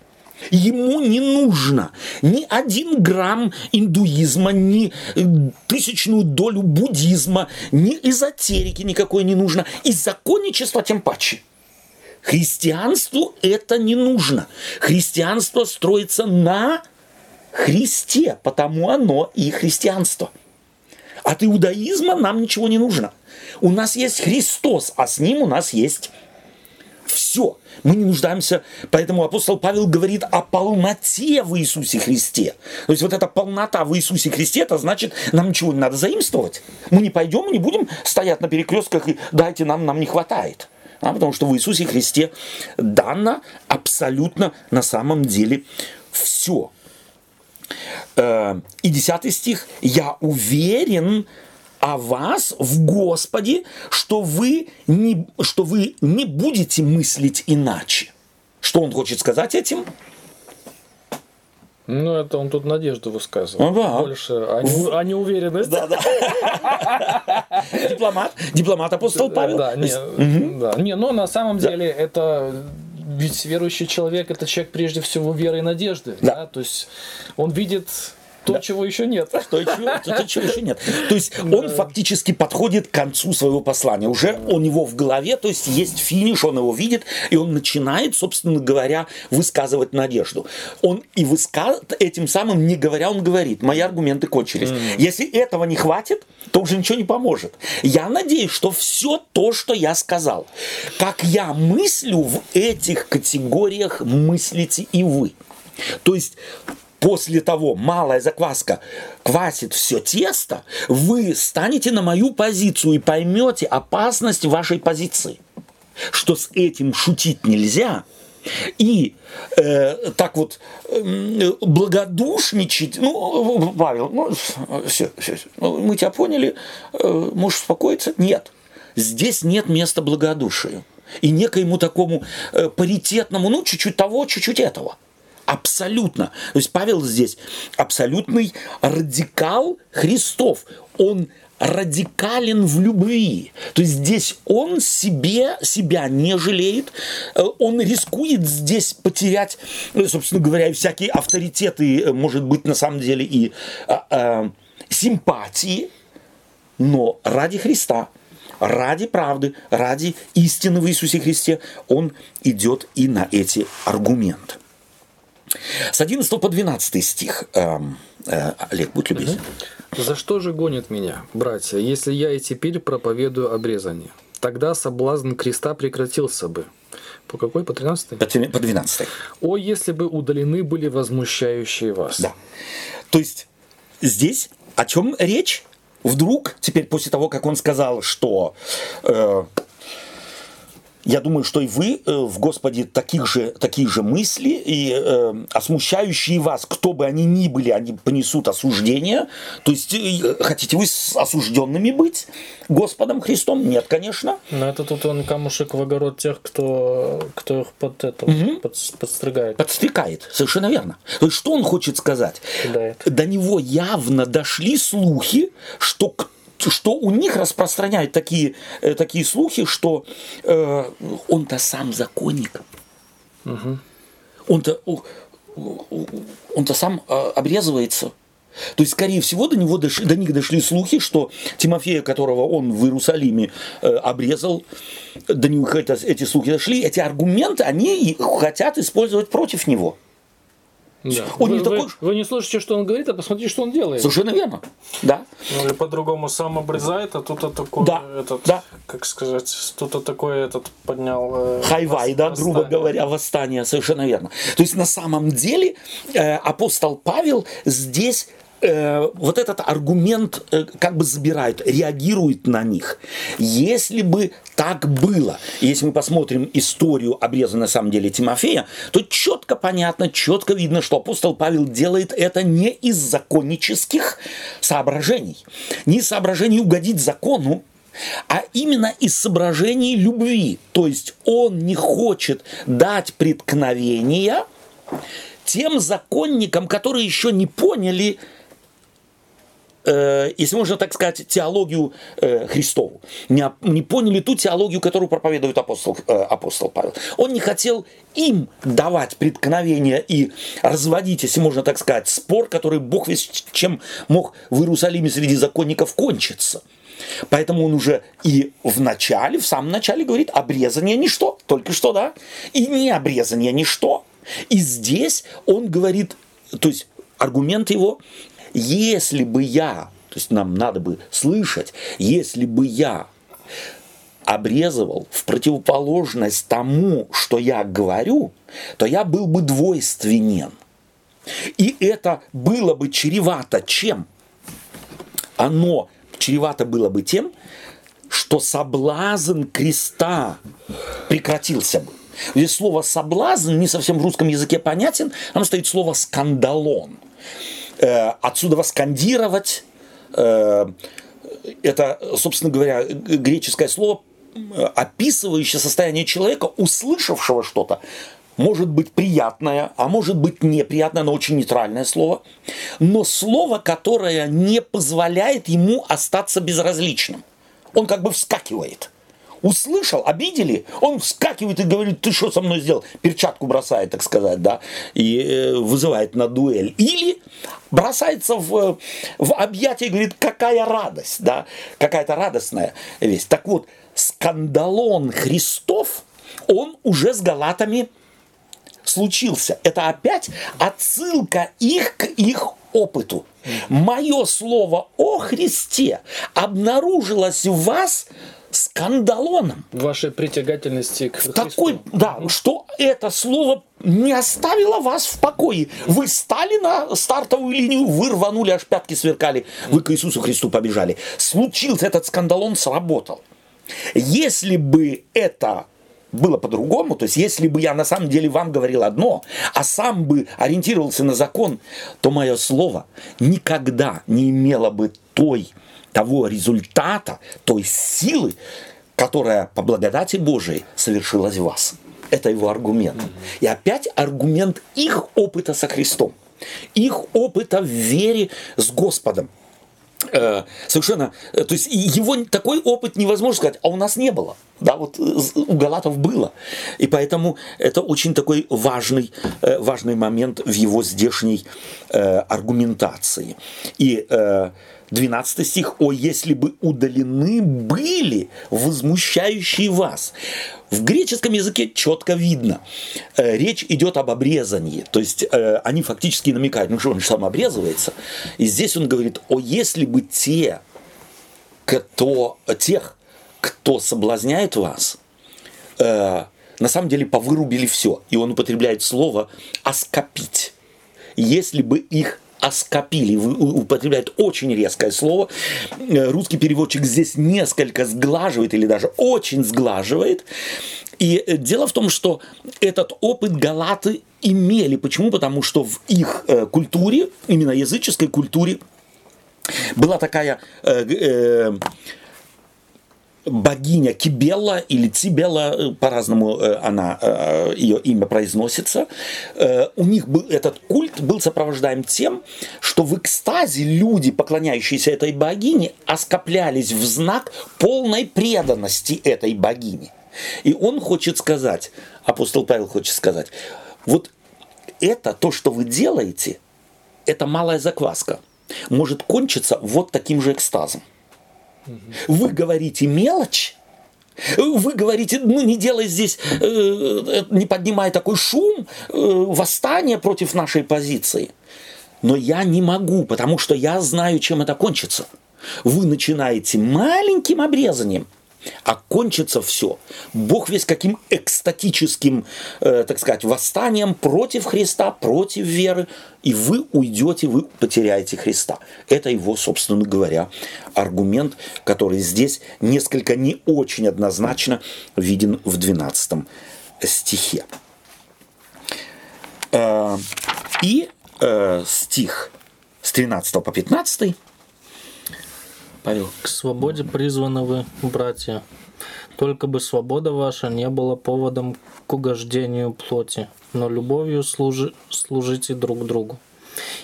Ему не нужно ни один грамм индуизма, ни э, тысячную долю буддизма, ни эзотерики никакой не нужно, и законничества тем паче. Христианству это не нужно. Христианство строится на Христе, потому оно и христианство. От иудаизма нам ничего не нужно. У нас есть Христос, а с ним у нас есть все. Мы не нуждаемся, поэтому апостол Павел говорит о полноте в Иисусе Христе. То есть вот эта полнота в Иисусе Христе, это значит, нам ничего не надо заимствовать. Мы не пойдем не будем стоять на перекрестках и дайте нам, нам не хватает. А, потому что в Иисусе Христе дано абсолютно на самом деле все. Э, и десятый стих. «Я уверен о вас в Господе, что вы не, что вы не будете мыслить иначе». Что он хочет сказать этим? Ну, это он тут надежду высказывает. Ну, да. Больше, а не, а не уверенность. Да, да. Дипломат, дипломат апостол Павел. Да, не, да. не, но на самом деле это ведь верующий человек это человек прежде всего веры и надежды. Да. да? То есть он видит то, да. чего еще нет. То, чего, то, чего еще нет. То есть он фактически подходит к концу своего послания. Уже у него в голове, то есть есть финиш, он его видит, и он начинает, собственно говоря, высказывать надежду. Он и высказывает, этим самым не говоря, он говорит, мои аргументы кончились. Mm. Если этого не хватит, то уже ничего не поможет. Я надеюсь, что все то, что я сказал, как я мыслю в этих категориях, мыслите и вы. То есть после того малая закваска квасит все тесто, вы станете на мою позицию и поймете опасность вашей позиции. Что с этим шутить нельзя – и э, так вот э, благодушничать, ну, Павел, ну, все, все, ну, мы тебя поняли, э, можешь успокоиться? Нет. Здесь нет места благодушию и некоему такому э, паритетному, ну, чуть-чуть того, чуть-чуть этого. Абсолютно. То есть Павел здесь абсолютный радикал Христов. Он радикален в любви. То есть здесь он себе, себя не жалеет, э, он рискует здесь потерять, э, собственно говоря, всякие авторитеты, э, может быть, на самом деле и а, а, симпатии, но ради Христа, ради правды, ради истины в Иисусе Христе, он идет и на эти аргументы. С 11 по 12 стих, э, э, Олег, будь любезен. За что же гонят меня, братья, если я и теперь проповедую обрезание? Тогда соблазн креста прекратился бы. По какой? По 13? По 12. О, если бы удалены были возмущающие вас. Да. То есть здесь о чем речь? Вдруг, теперь после того, как он сказал, что э, я думаю, что и вы э, в Господе таких же, такие же мысли, и э, осмущающие вас, кто бы они ни были, они понесут осуждение. То есть, э, хотите вы с осужденными быть Господом Христом? Нет, конечно. Но это тут он камушек в огород тех, кто, кто их под это, угу. под, подстригает. Подстригает, совершенно верно. То есть, что он хочет сказать? Кидает. До него явно дошли слухи, что кто что у них распространяют такие, э, такие слухи, что э, он-то сам законник. Угу. Он-то, он-то сам э, обрезывается. То есть, скорее всего, до, него дошли, до них дошли слухи, что Тимофея, которого он в Иерусалиме э, обрезал, до них это, эти слухи дошли, эти аргументы они хотят использовать против него. Да. Он вы, не такой... вы, вы не слышите, что он говорит, а посмотрите, что он делает. Совершенно верно. Да. Ну и по-другому сам обрезает, а тут такой да. этот, да. как сказать, тут такой этот поднял. Э, Хайвай, да, грубо говоря, восстание, совершенно верно. То есть на самом деле э, апостол Павел здесь э, вот этот аргумент э, как бы забирает, реагирует на них. Если бы так было, если мы посмотрим историю обреза на самом деле Тимофея, то четко понятно, четко видно, что апостол Павел делает это не из законнических соображений, не из соображений угодить закону, а именно из соображений любви. То есть он не хочет дать преткновения тем законникам, которые еще не поняли э, если можно так сказать, теологию э, Христову. Не, не поняли ту теологию, которую проповедует апостол, э, апостол Павел. Он не хотел им давать преткновение и разводить, если можно так сказать, спор, который Бог весь чем мог в Иерусалиме среди законников кончиться. Поэтому он уже и в начале, в самом начале говорит, обрезание ничто, только что, да, и не обрезание ничто. И здесь он говорит, то есть аргумент его, если бы я, то есть нам надо бы слышать, если бы я обрезывал в противоположность тому, что я говорю, то я был бы двойственен. И это было бы чревато чем? Оно чревато было бы тем, что соблазн креста прекратился бы. Здесь слово соблазн не совсем в русском языке понятен, там стоит слово скандалон – отсюда воскандировать, э, это, собственно говоря, греческое слово, описывающее состояние человека, услышавшего что-то, может быть приятное, а может быть неприятное, но очень нейтральное слово, но слово, которое не позволяет ему остаться безразличным. Он как бы вскакивает – услышал, обидели, он вскакивает и говорит, ты что со мной сделал? Перчатку бросает, так сказать, да, и э, вызывает на дуэль. Или бросается в, в объятия и говорит, какая радость, да, какая-то радостная весть. Так вот, скандалон Христов, он уже с галатами случился. Это опять отсылка их к их опыту. Мое слово о Христе обнаружилось в вас скандалоном. Вашей притягательности к Такой, да, что это слово не оставила вас в покое. Вы стали на стартовую линию, вы рванули, аж пятки сверкали, вы к Иисусу Христу побежали. Случился этот скандал, он сработал. Если бы это было по-другому, то есть если бы я на самом деле вам говорил одно, а сам бы ориентировался на закон, то мое слово никогда не имело бы той, того результата, той силы, которая по благодати Божией совершилась в вас. Это его аргумент. И опять аргумент их опыта со Христом, их опыта в вере с Господом. Э, совершенно, э, то есть его такой опыт невозможно сказать, а у нас не было. Да, вот э, у галатов было. И поэтому это очень такой важный, важный момент в его здешней аргументации. И 12 стих, «О, если бы удалены были возмущающие вас». В греческом языке четко видно, э, речь идет об обрезании, то есть э, они фактически намекают, ну что он же сам обрезывается, и здесь он говорит, о, если бы те, кто, тех, кто соблазняет вас, э, на самом деле повырубили все, и он употребляет слово «оскопить», если бы их оскопили, употребляет очень резкое слово. Э, русский переводчик здесь несколько сглаживает или даже очень сглаживает. И э, дело в том, что этот опыт галаты имели. Почему? Потому что в их э, культуре, именно языческой культуре, была такая богиня Кибелла или Цибелла, э, по-разному э, она, э, ее имя произносится, у них был, этот культ был сопровождаем тем, что в экстазе люди, поклоняющиеся этой богине, оскоплялись в знак полной преданности этой богине. И он хочет сказать, апостол Павел хочет сказать, вот это, то, что вы делаете, это малая закваска, может кончиться вот таким же экстазом. Вы говорите мелочь, вы говорите, ну не делай здесь, э, э, не поднимай такой шум, э, восстание против нашей позиции. Но я не могу, потому что я знаю, чем это кончится. Вы начинаете маленьким обрезанием – а кончится все. Бог весь каким экстатическим, э, так сказать, восстанием против Христа, против веры, и вы уйдете, вы потеряете Христа. Это его, собственно говоря, аргумент, который здесь несколько не очень однозначно виден в 12 стихе. Э, и э, стих с 13 по 15 Павел. К свободе призваны вы, братья. Только бы свобода ваша не была поводом к угождению плоти, но любовью служи, служите друг другу.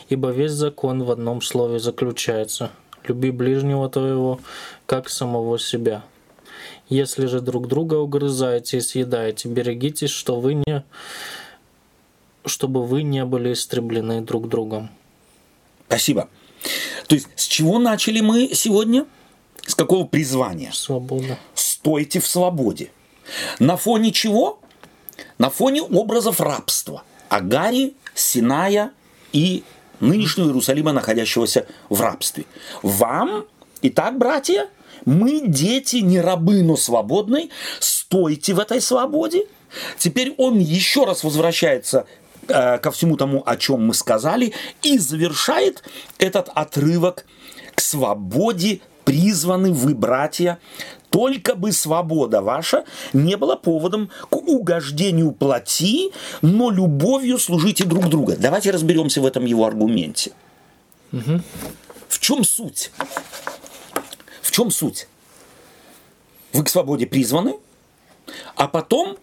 Ибо весь закон в одном слове заключается – люби ближнего твоего, как самого себя. Если же друг друга угрызаете и съедаете, берегитесь, что вы не, чтобы вы не были истреблены друг другом. Спасибо. То есть с чего начали мы сегодня? С какого призвания? Свобода. Стойте в свободе. На фоне чего? На фоне образов рабства. Агари, Синая и нынешнего Иерусалима, находящегося в рабстве. Вам, итак, братья, мы дети не рабы, но свободные, стойте в этой свободе. Теперь он еще раз возвращается ко всему тому, о чем мы сказали, и завершает этот отрывок к свободе призваны вы, братья, только бы свобода ваша не была поводом к угождению плоти, но любовью служите друг друга. Давайте разберемся в этом его аргументе. Угу. В чем суть? В чем суть? Вы к свободе призваны, а потом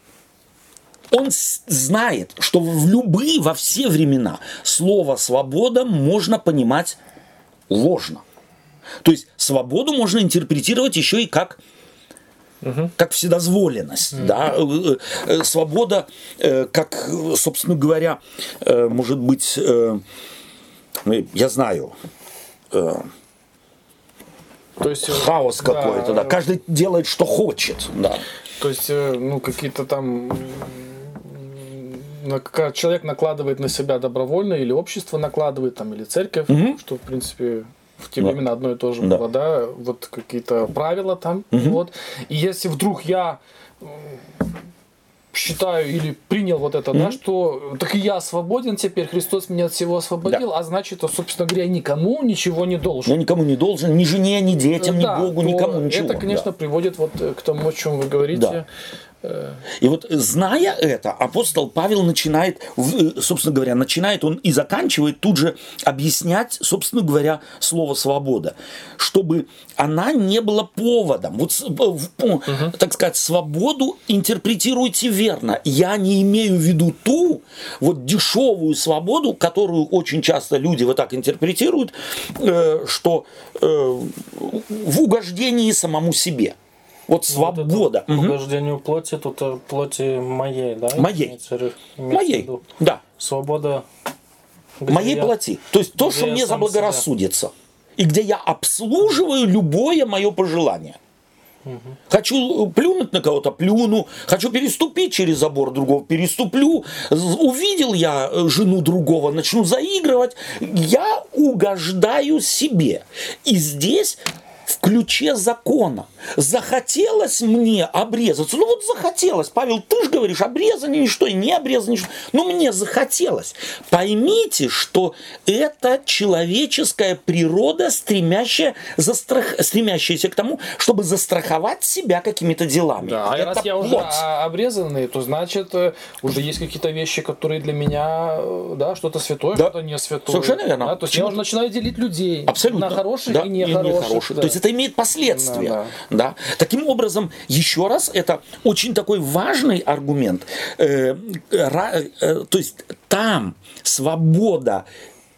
он знает, что в любые, во все времена слово «свобода» можно понимать ложно. То есть свободу можно интерпретировать еще и как угу. как вседозволенность, угу. да, э, э, свобода, э, как, собственно говоря, может быть, я знаю, то есть хаос да, какой-то, да, каждый делает, что хочет, да. То есть, ну, какие-то там человек накладывает на себя добровольно, или общество накладывает, там, или церковь, угу. что, в принципе, в те да. времена одно и то же да. было, да, вот какие-то правила там, угу. вот. И если вдруг я считаю или принял вот это, mm-hmm. да, что так и я свободен теперь, Христос меня от всего освободил, да. а значит, собственно говоря, никому ничего не должен. Я никому не должен, ни жене, ни детям, да, ни Богу, никому ничего. Это, конечно, да. приводит вот к тому, о чем вы говорите. Да. И вот зная это, апостол Павел начинает, собственно говоря, начинает он и заканчивает тут же объяснять, собственно говоря, слово «свобода», чтобы она не была поводом. Вот, угу. так сказать, свободу интерпретируйте верно. Я не имею в виду ту вот дешевую свободу, которую очень часто люди вот так интерпретируют, э, что э, в угождении самому себе. Вот свобода. Вот угождению плоти, тут э, плоти моей, да? Моей. Моей, да. Свобода. Моей я, плоти. То есть то, что мне заблагорассудится. Себя. И где я обслуживаю любое мое пожелание. Угу. Хочу плюнуть на кого-то, плюну. Хочу переступить через забор другого, переступлю. Увидел я э, жену другого, начну заигрывать. Я угождаю себе. И здесь в ключе закона. Захотелось мне обрезаться. Ну вот захотелось. Павел, ты же говоришь, обрезание ничто, и не обрезание ничто. Но мне захотелось. Поймите, что это человеческая природа, стремящая, застрах... стремящаяся к тому, чтобы застраховать себя какими-то делами. Да, а это раз я уже обрезанный, то значит э, уже есть какие-то вещи, которые для меня, э, да, что-то святое, да. что-то не святое. Совершенно верно. Да, то есть я уже начинаю делить людей Абсолютно. на хороших да. и нехороших. И нехороших. Да. То есть это имеет последствия. Да, да. Да? Таким образом, еще раз, это очень такой важный аргумент. Э, э, то есть там свобода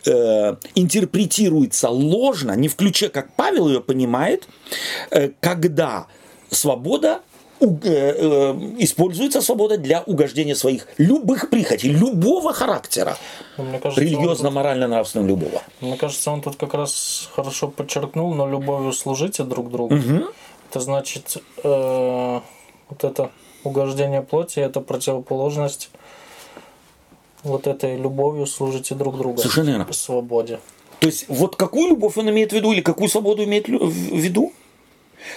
э, интерпретируется ложно, не в ключе, как Павел ее понимает, э, когда свобода Э, э, используется свобода для угождения своих любых прихотей, любого характера. Ну, Религиозно-морально-нравственного любого. Мне кажется, он тут как раз хорошо подчеркнул, но любовью служите друг другу. Угу. Это значит, э, вот это угождение плоти, это противоположность вот этой любовью служите друг другу. Совершенно верно. Свободе. То есть, вот какую любовь он имеет в виду, или какую свободу имеет в виду?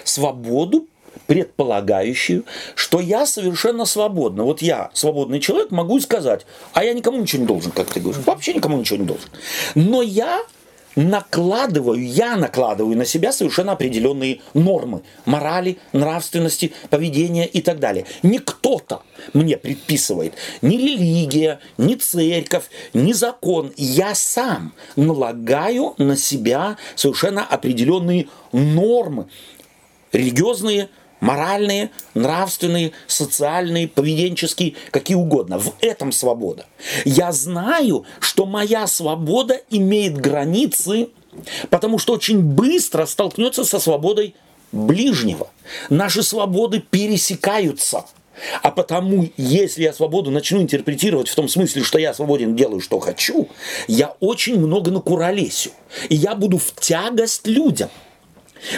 Свободу предполагающую, что я совершенно свободна. Вот я, свободный человек, могу сказать, а я никому ничего не должен, как ты говоришь, вообще никому ничего не должен. Но я накладываю, я накладываю на себя совершенно определенные нормы морали, нравственности, поведения и так далее. Не кто-то мне предписывает, ни религия, ни церковь, ни закон. Я сам налагаю на себя совершенно определенные нормы, религиозные, моральные, нравственные, социальные, поведенческие, какие угодно. В этом свобода. Я знаю, что моя свобода имеет границы, потому что очень быстро столкнется со свободой ближнего. Наши свободы пересекаются. А потому, если я свободу начну интерпретировать в том смысле, что я свободен, делаю, что хочу, я очень много накуролесю. И я буду в тягость людям –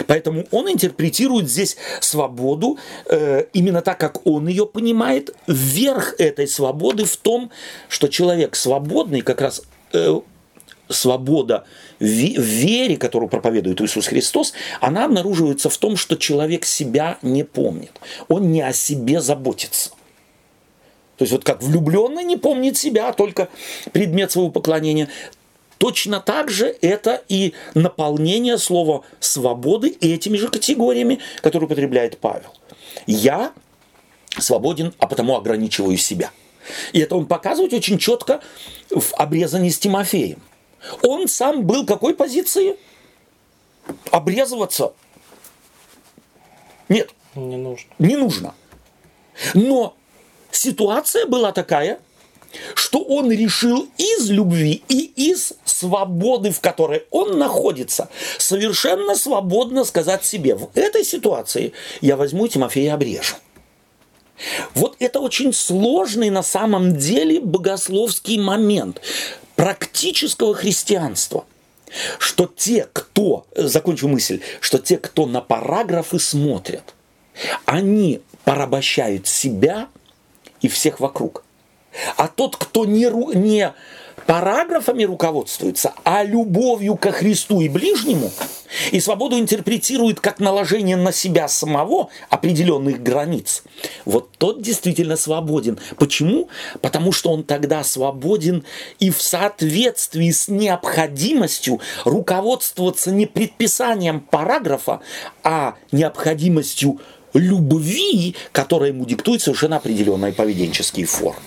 Поэтому он интерпретирует здесь свободу э, именно так, как он ее понимает. Верх этой свободы в том, что человек свободный, как раз э, свобода в вере, которую проповедует Иисус Христос, она обнаруживается в том, что человек себя не помнит. Он не о себе заботится. То есть вот как влюбленный не помнит себя, а только предмет своего поклонения, Точно так же это и наполнение слова свободы этими же категориями, которые употребляет Павел. Я свободен, а потому ограничиваю себя. И это он показывает очень четко в обрезании с Тимофеем. Он сам был какой позиции? Обрезываться? Нет. Не нужно. Не нужно. Но ситуация была такая – что он решил из любви и из свободы, в которой он находится, совершенно свободно сказать себе, в этой ситуации я возьму Тимофея и обрежу. Вот это очень сложный на самом деле богословский момент практического христианства что те, кто, закончу мысль, что те, кто на параграфы смотрят, они порабощают себя и всех вокруг – а тот, кто не, не параграфами руководствуется, а любовью ко Христу и ближнему, и свободу интерпретирует как наложение на себя самого определенных границ, вот тот действительно свободен. Почему? Потому что он тогда свободен и в соответствии с необходимостью руководствоваться не предписанием параграфа, а необходимостью любви, которая ему диктует совершенно определенные поведенческие формы.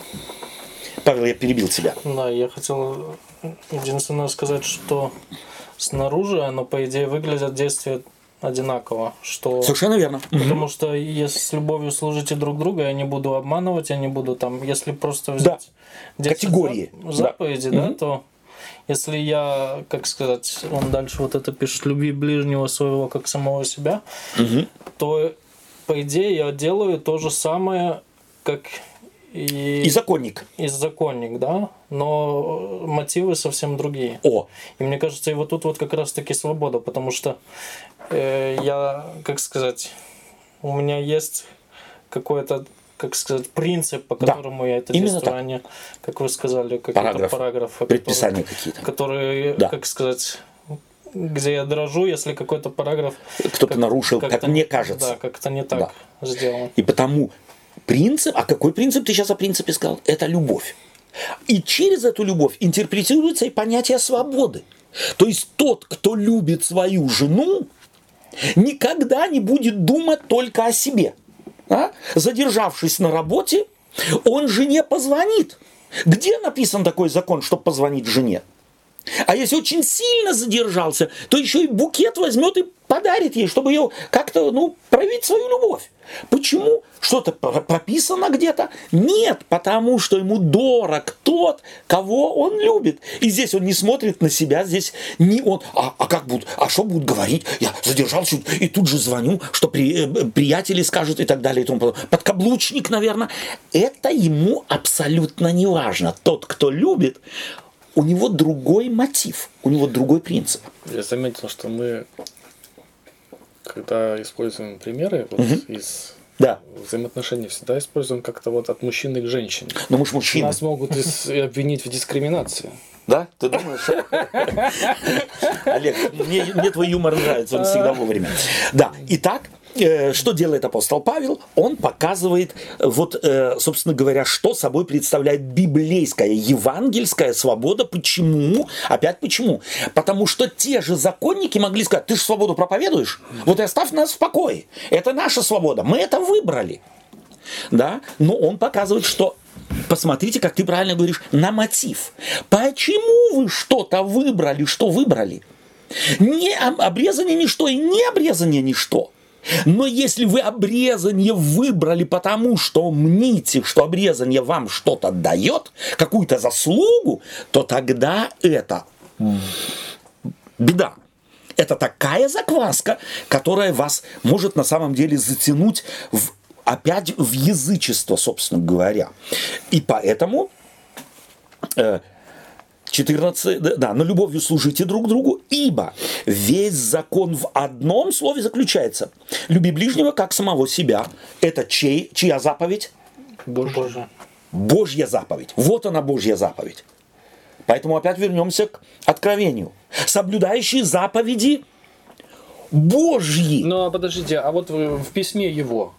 Павел, я перебил тебя. Да, я хотел единственное сказать, что снаружи оно, по идее, выглядит действие одинаково. Что... Совершенно верно. Потому что если с любовью служите друг друга, я не буду обманывать, я не буду там, если просто взять да. категории заповеди, да, да то если я, как сказать, он дальше вот это пишет, люби ближнего своего как самого себя, угу. то по идее я делаю то же самое, как и, и законник. И законник, да, но мотивы совсем другие. О. И мне кажется, и вот тут вот как раз-таки свобода, потому что э, я, как сказать, у меня есть какой-то как сказать, принцип, по которому да, я это действую, а не, как вы сказали, какие-то параграф, параграфы, предписания какие-то. Которые, да. как сказать, где я дрожу, если какой-то параграф... Кто-то как, нарушил, как, как мне кажется. Да, как-то не так да. сделан. И потому принцип, а какой принцип ты сейчас о принципе сказал? Это любовь. И через эту любовь интерпретируется и понятие свободы. То есть тот, кто любит свою жену, никогда не будет думать только о себе. А? Задержавшись на работе, он жене позвонит. Где написан такой закон, чтобы позвонить жене? А если очень сильно задержался, то еще и букет возьмет и подарит ей, чтобы ее как-то, ну, проявить свою любовь. Почему? Что-то прописано где-то? Нет, потому что ему дорог тот, кого он любит. И здесь он не смотрит на себя, здесь не он. А, а как будут? А что будут говорить? Я задержался и тут же звоню, что при, э, приятели скажут и так далее. И тому. Подкаблучник, наверное. Это ему абсолютно не важно. Тот, кто любит, у него другой мотив, у него другой принцип. Я заметил, что мы, когда используем примеры вот угу. из да. взаимоотношений, всегда используем как-то вот от мужчины к женщине. Ну мы же мужчины. Нас могут обвинить в дискриминации. Да? Ты думаешь? Олег, мне, мне твой юмор нравится, он всегда вовремя. Да, итак, Э, что делает апостол Павел? Он показывает, э, вот, э, собственно говоря, что собой представляет библейская, евангельская свобода. Почему? Опять почему? Потому что те же законники могли сказать, ты же свободу проповедуешь, вот и оставь нас в покое. Это наша свобода, мы это выбрали. Да? Но он показывает, что посмотрите, как ты правильно говоришь, на мотив. Почему вы что-то выбрали, что выбрали? Не обрезание ничто и не обрезание ничто. Но если вы обрезание выбрали потому, что мните, что обрезание вам что-то дает, какую-то заслугу, то тогда это беда. Это такая закваска, которая вас может на самом деле затянуть в, опять в язычество, собственно говоря. И поэтому э, 14, да, но любовью служите друг другу, ибо весь закон в одном слове заключается. Люби ближнего, как самого себя. Это чей, чья заповедь? Божья. Божья заповедь. Вот она Божья заповедь. Поэтому опять вернемся к откровению. Соблюдающие заповеди Божьи. Ну, а подождите, а вот в письме его,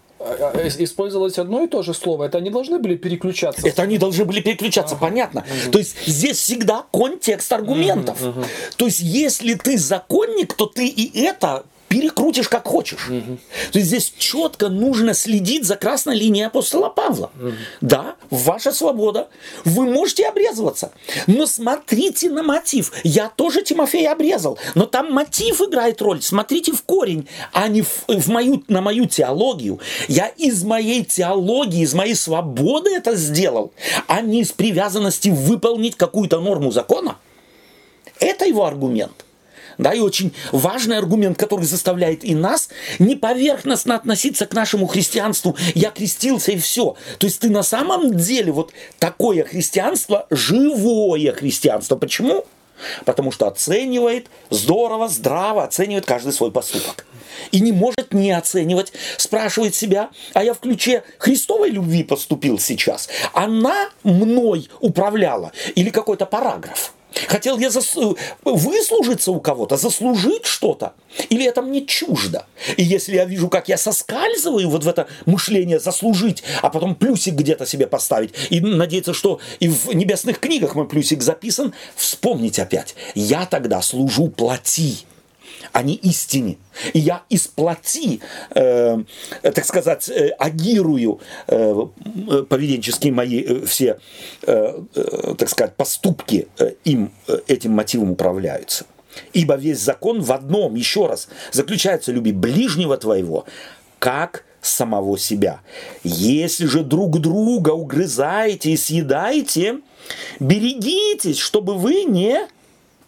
использовалось одно и то же слово, это они должны были переключаться. Это они должны были переключаться, ага. понятно. Угу. То есть здесь всегда контекст аргументов. Угу, угу. То есть если ты законник, то ты и это перекрутишь как хочешь. Угу. То есть здесь четко нужно следить за красной линией апостола Павла. Угу. Да, ваша свобода. Вы можете обрезываться. Но смотрите на мотив. Я тоже Тимофея обрезал. Но там мотив играет роль. Смотрите в корень, а не в, в мою, на мою теологию. Я из моей теологии, из моей свободы это сделал, а не из привязанности выполнить какую-то норму закона. Это его аргумент. Да, и очень важный аргумент, который заставляет и нас не поверхностно относиться к нашему христианству. Я крестился и все. То есть ты на самом деле вот такое христианство, живое христианство. Почему? Потому что оценивает здорово, здраво, оценивает каждый свой поступок. И не может не оценивать, спрашивает себя, а я в ключе Христовой любви поступил сейчас? Она мной управляла? Или какой-то параграф? Хотел я зас... выслужиться у кого-то, заслужить что-то? Или это мне чуждо? И если я вижу, как я соскальзываю вот в это мышление заслужить, а потом плюсик где-то себе поставить, и надеяться, что и в небесных книгах мой плюсик записан, вспомнить опять. Я тогда служу плоти не истине. И я из плоти, э, так сказать, э, агирую э, поведенческие мои э, все, э, э, так сказать, поступки э, им, э, этим мотивом управляются. Ибо весь закон в одном, еще раз, заключается люби ближнего твоего, как самого себя. Если же друг друга угрызаете и съедаете, берегитесь, чтобы вы не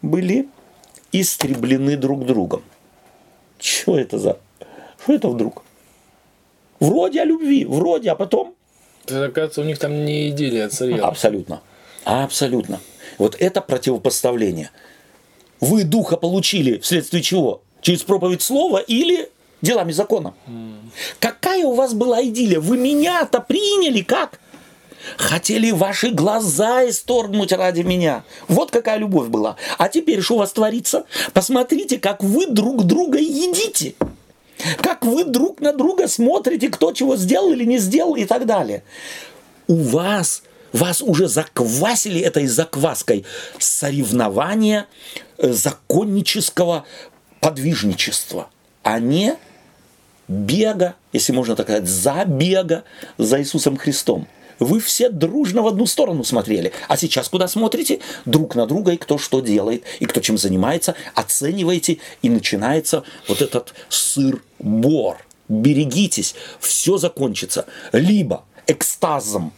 были истреблены друг другом. Что это за... Что это вдруг? Вроде о любви, вроде, а потом... Это, оказывается, у них там не идиллия царила. Абсолютно. Абсолютно. Вот это противопоставление. Вы духа получили вследствие чего? Через проповедь слова или делами закона? Mm. Какая у вас была идиллия? Вы меня-то приняли как? Хотели ваши глаза исторгнуть ради меня. Вот какая любовь была. А теперь что у вас творится? Посмотрите, как вы друг друга едите. Как вы друг на друга смотрите, кто чего сделал или не сделал и так далее. У вас, вас уже заквасили этой закваской соревнования э, законнического подвижничества, а не бега, если можно так сказать, забега за Иисусом Христом. Вы все дружно в одну сторону смотрели. А сейчас куда смотрите? Друг на друга и кто что делает, и кто чем занимается, оцениваете, и начинается вот этот сыр-бор. Берегитесь, все закончится. Либо экстазом,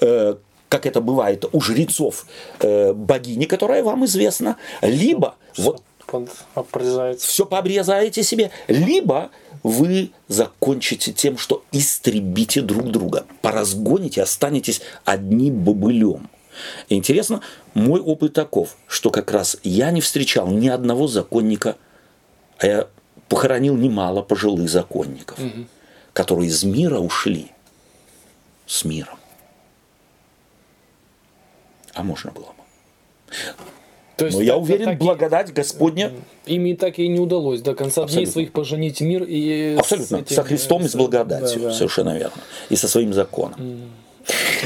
э, как это бывает у жрецов э, богини, которая вам известна, либо вот все пообрезаете себе, либо вы закончите тем, что истребите друг друга, поразгоните, останетесь одним бобылем. Интересно, мой опыт таков, что как раз я не встречал ни одного законника, а я похоронил немало пожилых законников, угу. которые из мира ушли с миром. А можно было бы. То есть, Но я уверен, так благодать Господня... Ими так и не удалось до конца Абсолютно. дней своих поженить мир и... Абсолютно. Этим... Со Христом и с благодатью. Да, да. Совершенно верно. И со своим законом. Mm.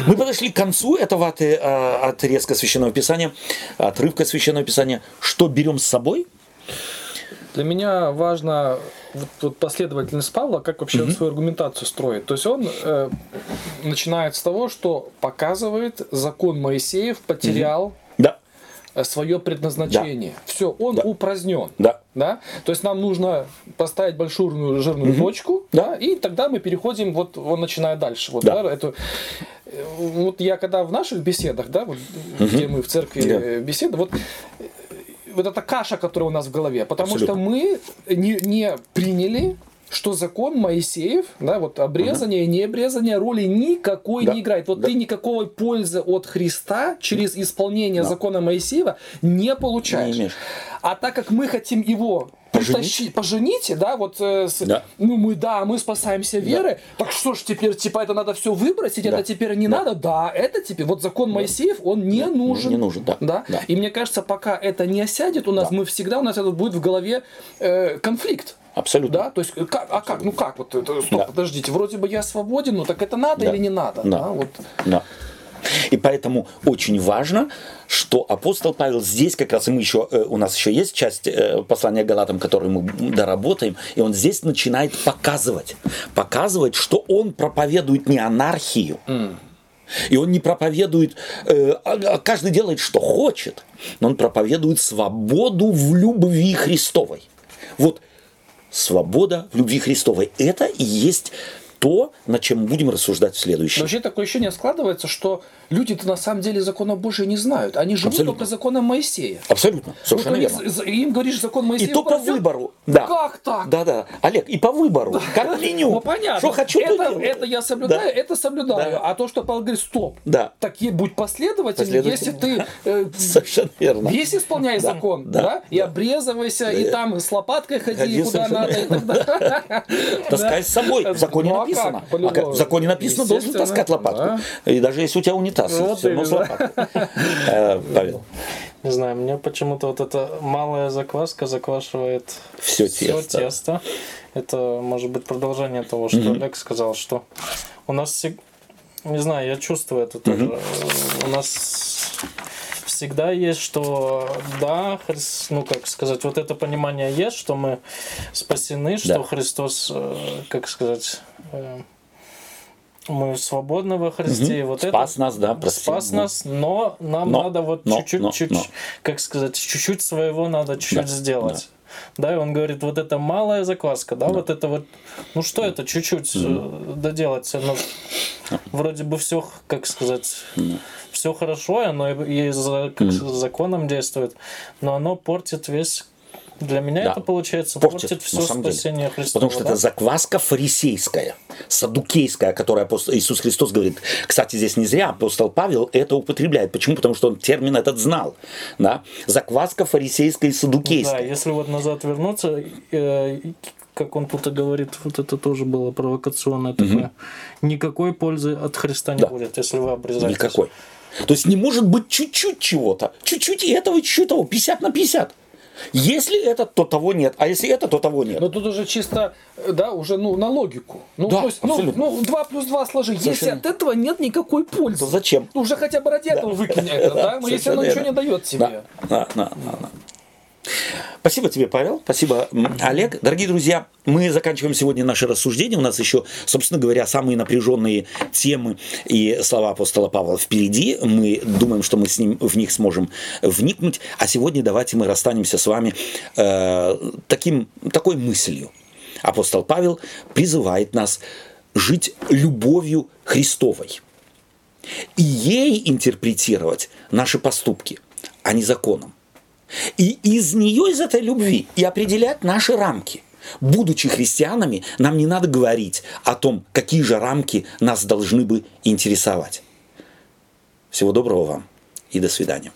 Мы подошли к концу этого э, отрезка Священного Писания, отрывка Священного Писания. Что берем с собой? Для меня важно вот, вот последовательность Павла, как вообще mm-hmm. свою аргументацию строит. То есть он э, начинает с того, что показывает закон Моисеев потерял mm-hmm Э, свое предназначение. Да. Все, он да. упразднен. Да. Да? То есть нам нужно поставить большую жирную угу. точку, да. и тогда мы переходим, вот он начинает дальше. Вот, да. Да, это, э, вот я когда в наших беседах, да, вот, угу. где мы в церкви да. беседуем, вот вот эта каша, которая у нас в голове, потому Абсолютно. что мы не, не приняли что закон Моисеев, да, вот обрезание угу. и необрезание роли никакой да. не играет. Вот да. ты никакой пользы от Христа через исполнение да. закона Моисеева не получаешь. Не а так как мы хотим его притащить, пожените, да, вот, э, с, да. ну мы, да, мы спасаемся верой, да. так что ж теперь, типа, это надо все выбросить, да. это теперь не да. надо, да, это теперь, вот закон да. Моисеев, он не да. нужен. Не нужен, да. да. Да. И мне кажется, пока это не осядет у нас, да. мы всегда, у нас это будет в голове э, конфликт. Абсолютно. Да, то есть, как, а как, ну как, вот, это, стоп, да. подождите, вроде бы я свободен, ну так это надо да. или не надо? Да. Да, вот. да. И поэтому очень важно, что апостол Павел здесь как раз, и мы еще, э, у нас еще есть часть э, послания Галатам, которую мы доработаем, и он здесь начинает показывать, показывать, что он проповедует не анархию, mm. И он не проповедует, э, а, а каждый делает, что хочет, но он проповедует свободу в любви Христовой. Вот свобода в любви Христовой. Это и есть то, над чем мы будем рассуждать в следующем. Вообще такое ощущение складывается, что люди-то на самом деле закона Божия не знают. Они живут Абсолютно. только законом Моисея. Абсолютно. Совершенно вот верно. Им говоришь закон Моисея. И то по выбору. Да. Как так? Да, да. Олег, и по выбору. Да. Как меню. Ну понятно. Что хочу, это, то это я соблюдаю, да. это соблюдаю. Да. А то, что Павел говорит, стоп. Да. Так и будь последовательным, если ты э, Совершенно верно. весь исполняй да. закон, да, да? и обрезывайся, да. и там с лопаткой ходи, ходи куда надо. И так далее. Таскай с собой. В законе ну, а написано. В законе написано, должен таскать лопатку. И даже если у тебя унитаз, все равно с лопаткой. Э, Павел. Не знаю, мне почему-то вот эта малая закваска заквашивает все, все тесто. тесто. Это может быть продолжение того, что mm-hmm. Олег сказал, что у нас не знаю, я чувствую это тоже. Mm-hmm. У нас всегда есть, что да, Христ, ну как сказать, вот это понимание есть, что мы спасены, что да. Христос, э, как сказать, э, мы свободны во Христе. Угу. Вот спас это, нас, да, прости. Спас да. нас, но нам но, надо вот чуть-чуть, чуть, как сказать, чуть-чуть своего надо чуть-чуть да, сделать. Да. да, и он говорит, вот это малая закваска, да, да. вот это вот, ну что это, чуть-чуть mm. доделать, но вроде бы все, как сказать, mm. все хорошо, оно и за, как, mm. законом действует, но оно портит весь для меня да. это получается портит, портит все спасение Христа. Потому что да? это закваска фарисейская, садукейская, которая апостол, Иисус Христос говорит. Кстати, здесь не зря апостол Павел это употребляет. Почему? Потому что он термин этот знал. Да? Закваска фарисейская и садукейская. Да, если вот назад вернуться, э, как он тут и говорит, вот это тоже было провокационное угу. такое. Никакой пользы от Христа не да. будет, если вы обрезаетесь. Никакой. То есть не может быть чуть-чуть чего-то. Чуть-чуть и этого, чуть-чуть того. 50 на 50. Если это, то того нет. А если это, то того нет. Но тут уже чисто, да, уже ну, на логику. Ну, да, то есть, ну, абсолютно. ну, ну, 2 плюс 2 сложи. Совершенно. Если от этого нет никакой пользы. То зачем? Ну, уже хотя бы ради этого да. выкинь это, да? Но если оно ничего не дает тебе. Да, да, да, да. Спасибо тебе, Павел. Спасибо, Олег. Дорогие друзья, мы заканчиваем сегодня наше рассуждение. У нас еще, собственно говоря, самые напряженные темы и слова апостола Павла впереди. Мы думаем, что мы с ним в них сможем вникнуть. А сегодня давайте мы расстанемся с вами э, таким, такой мыслью. Апостол Павел призывает нас жить любовью Христовой и ей интерпретировать наши поступки, а не законом. И из нее, из этой любви, и определять наши рамки. Будучи христианами, нам не надо говорить о том, какие же рамки нас должны бы интересовать. Всего доброго вам и до свидания.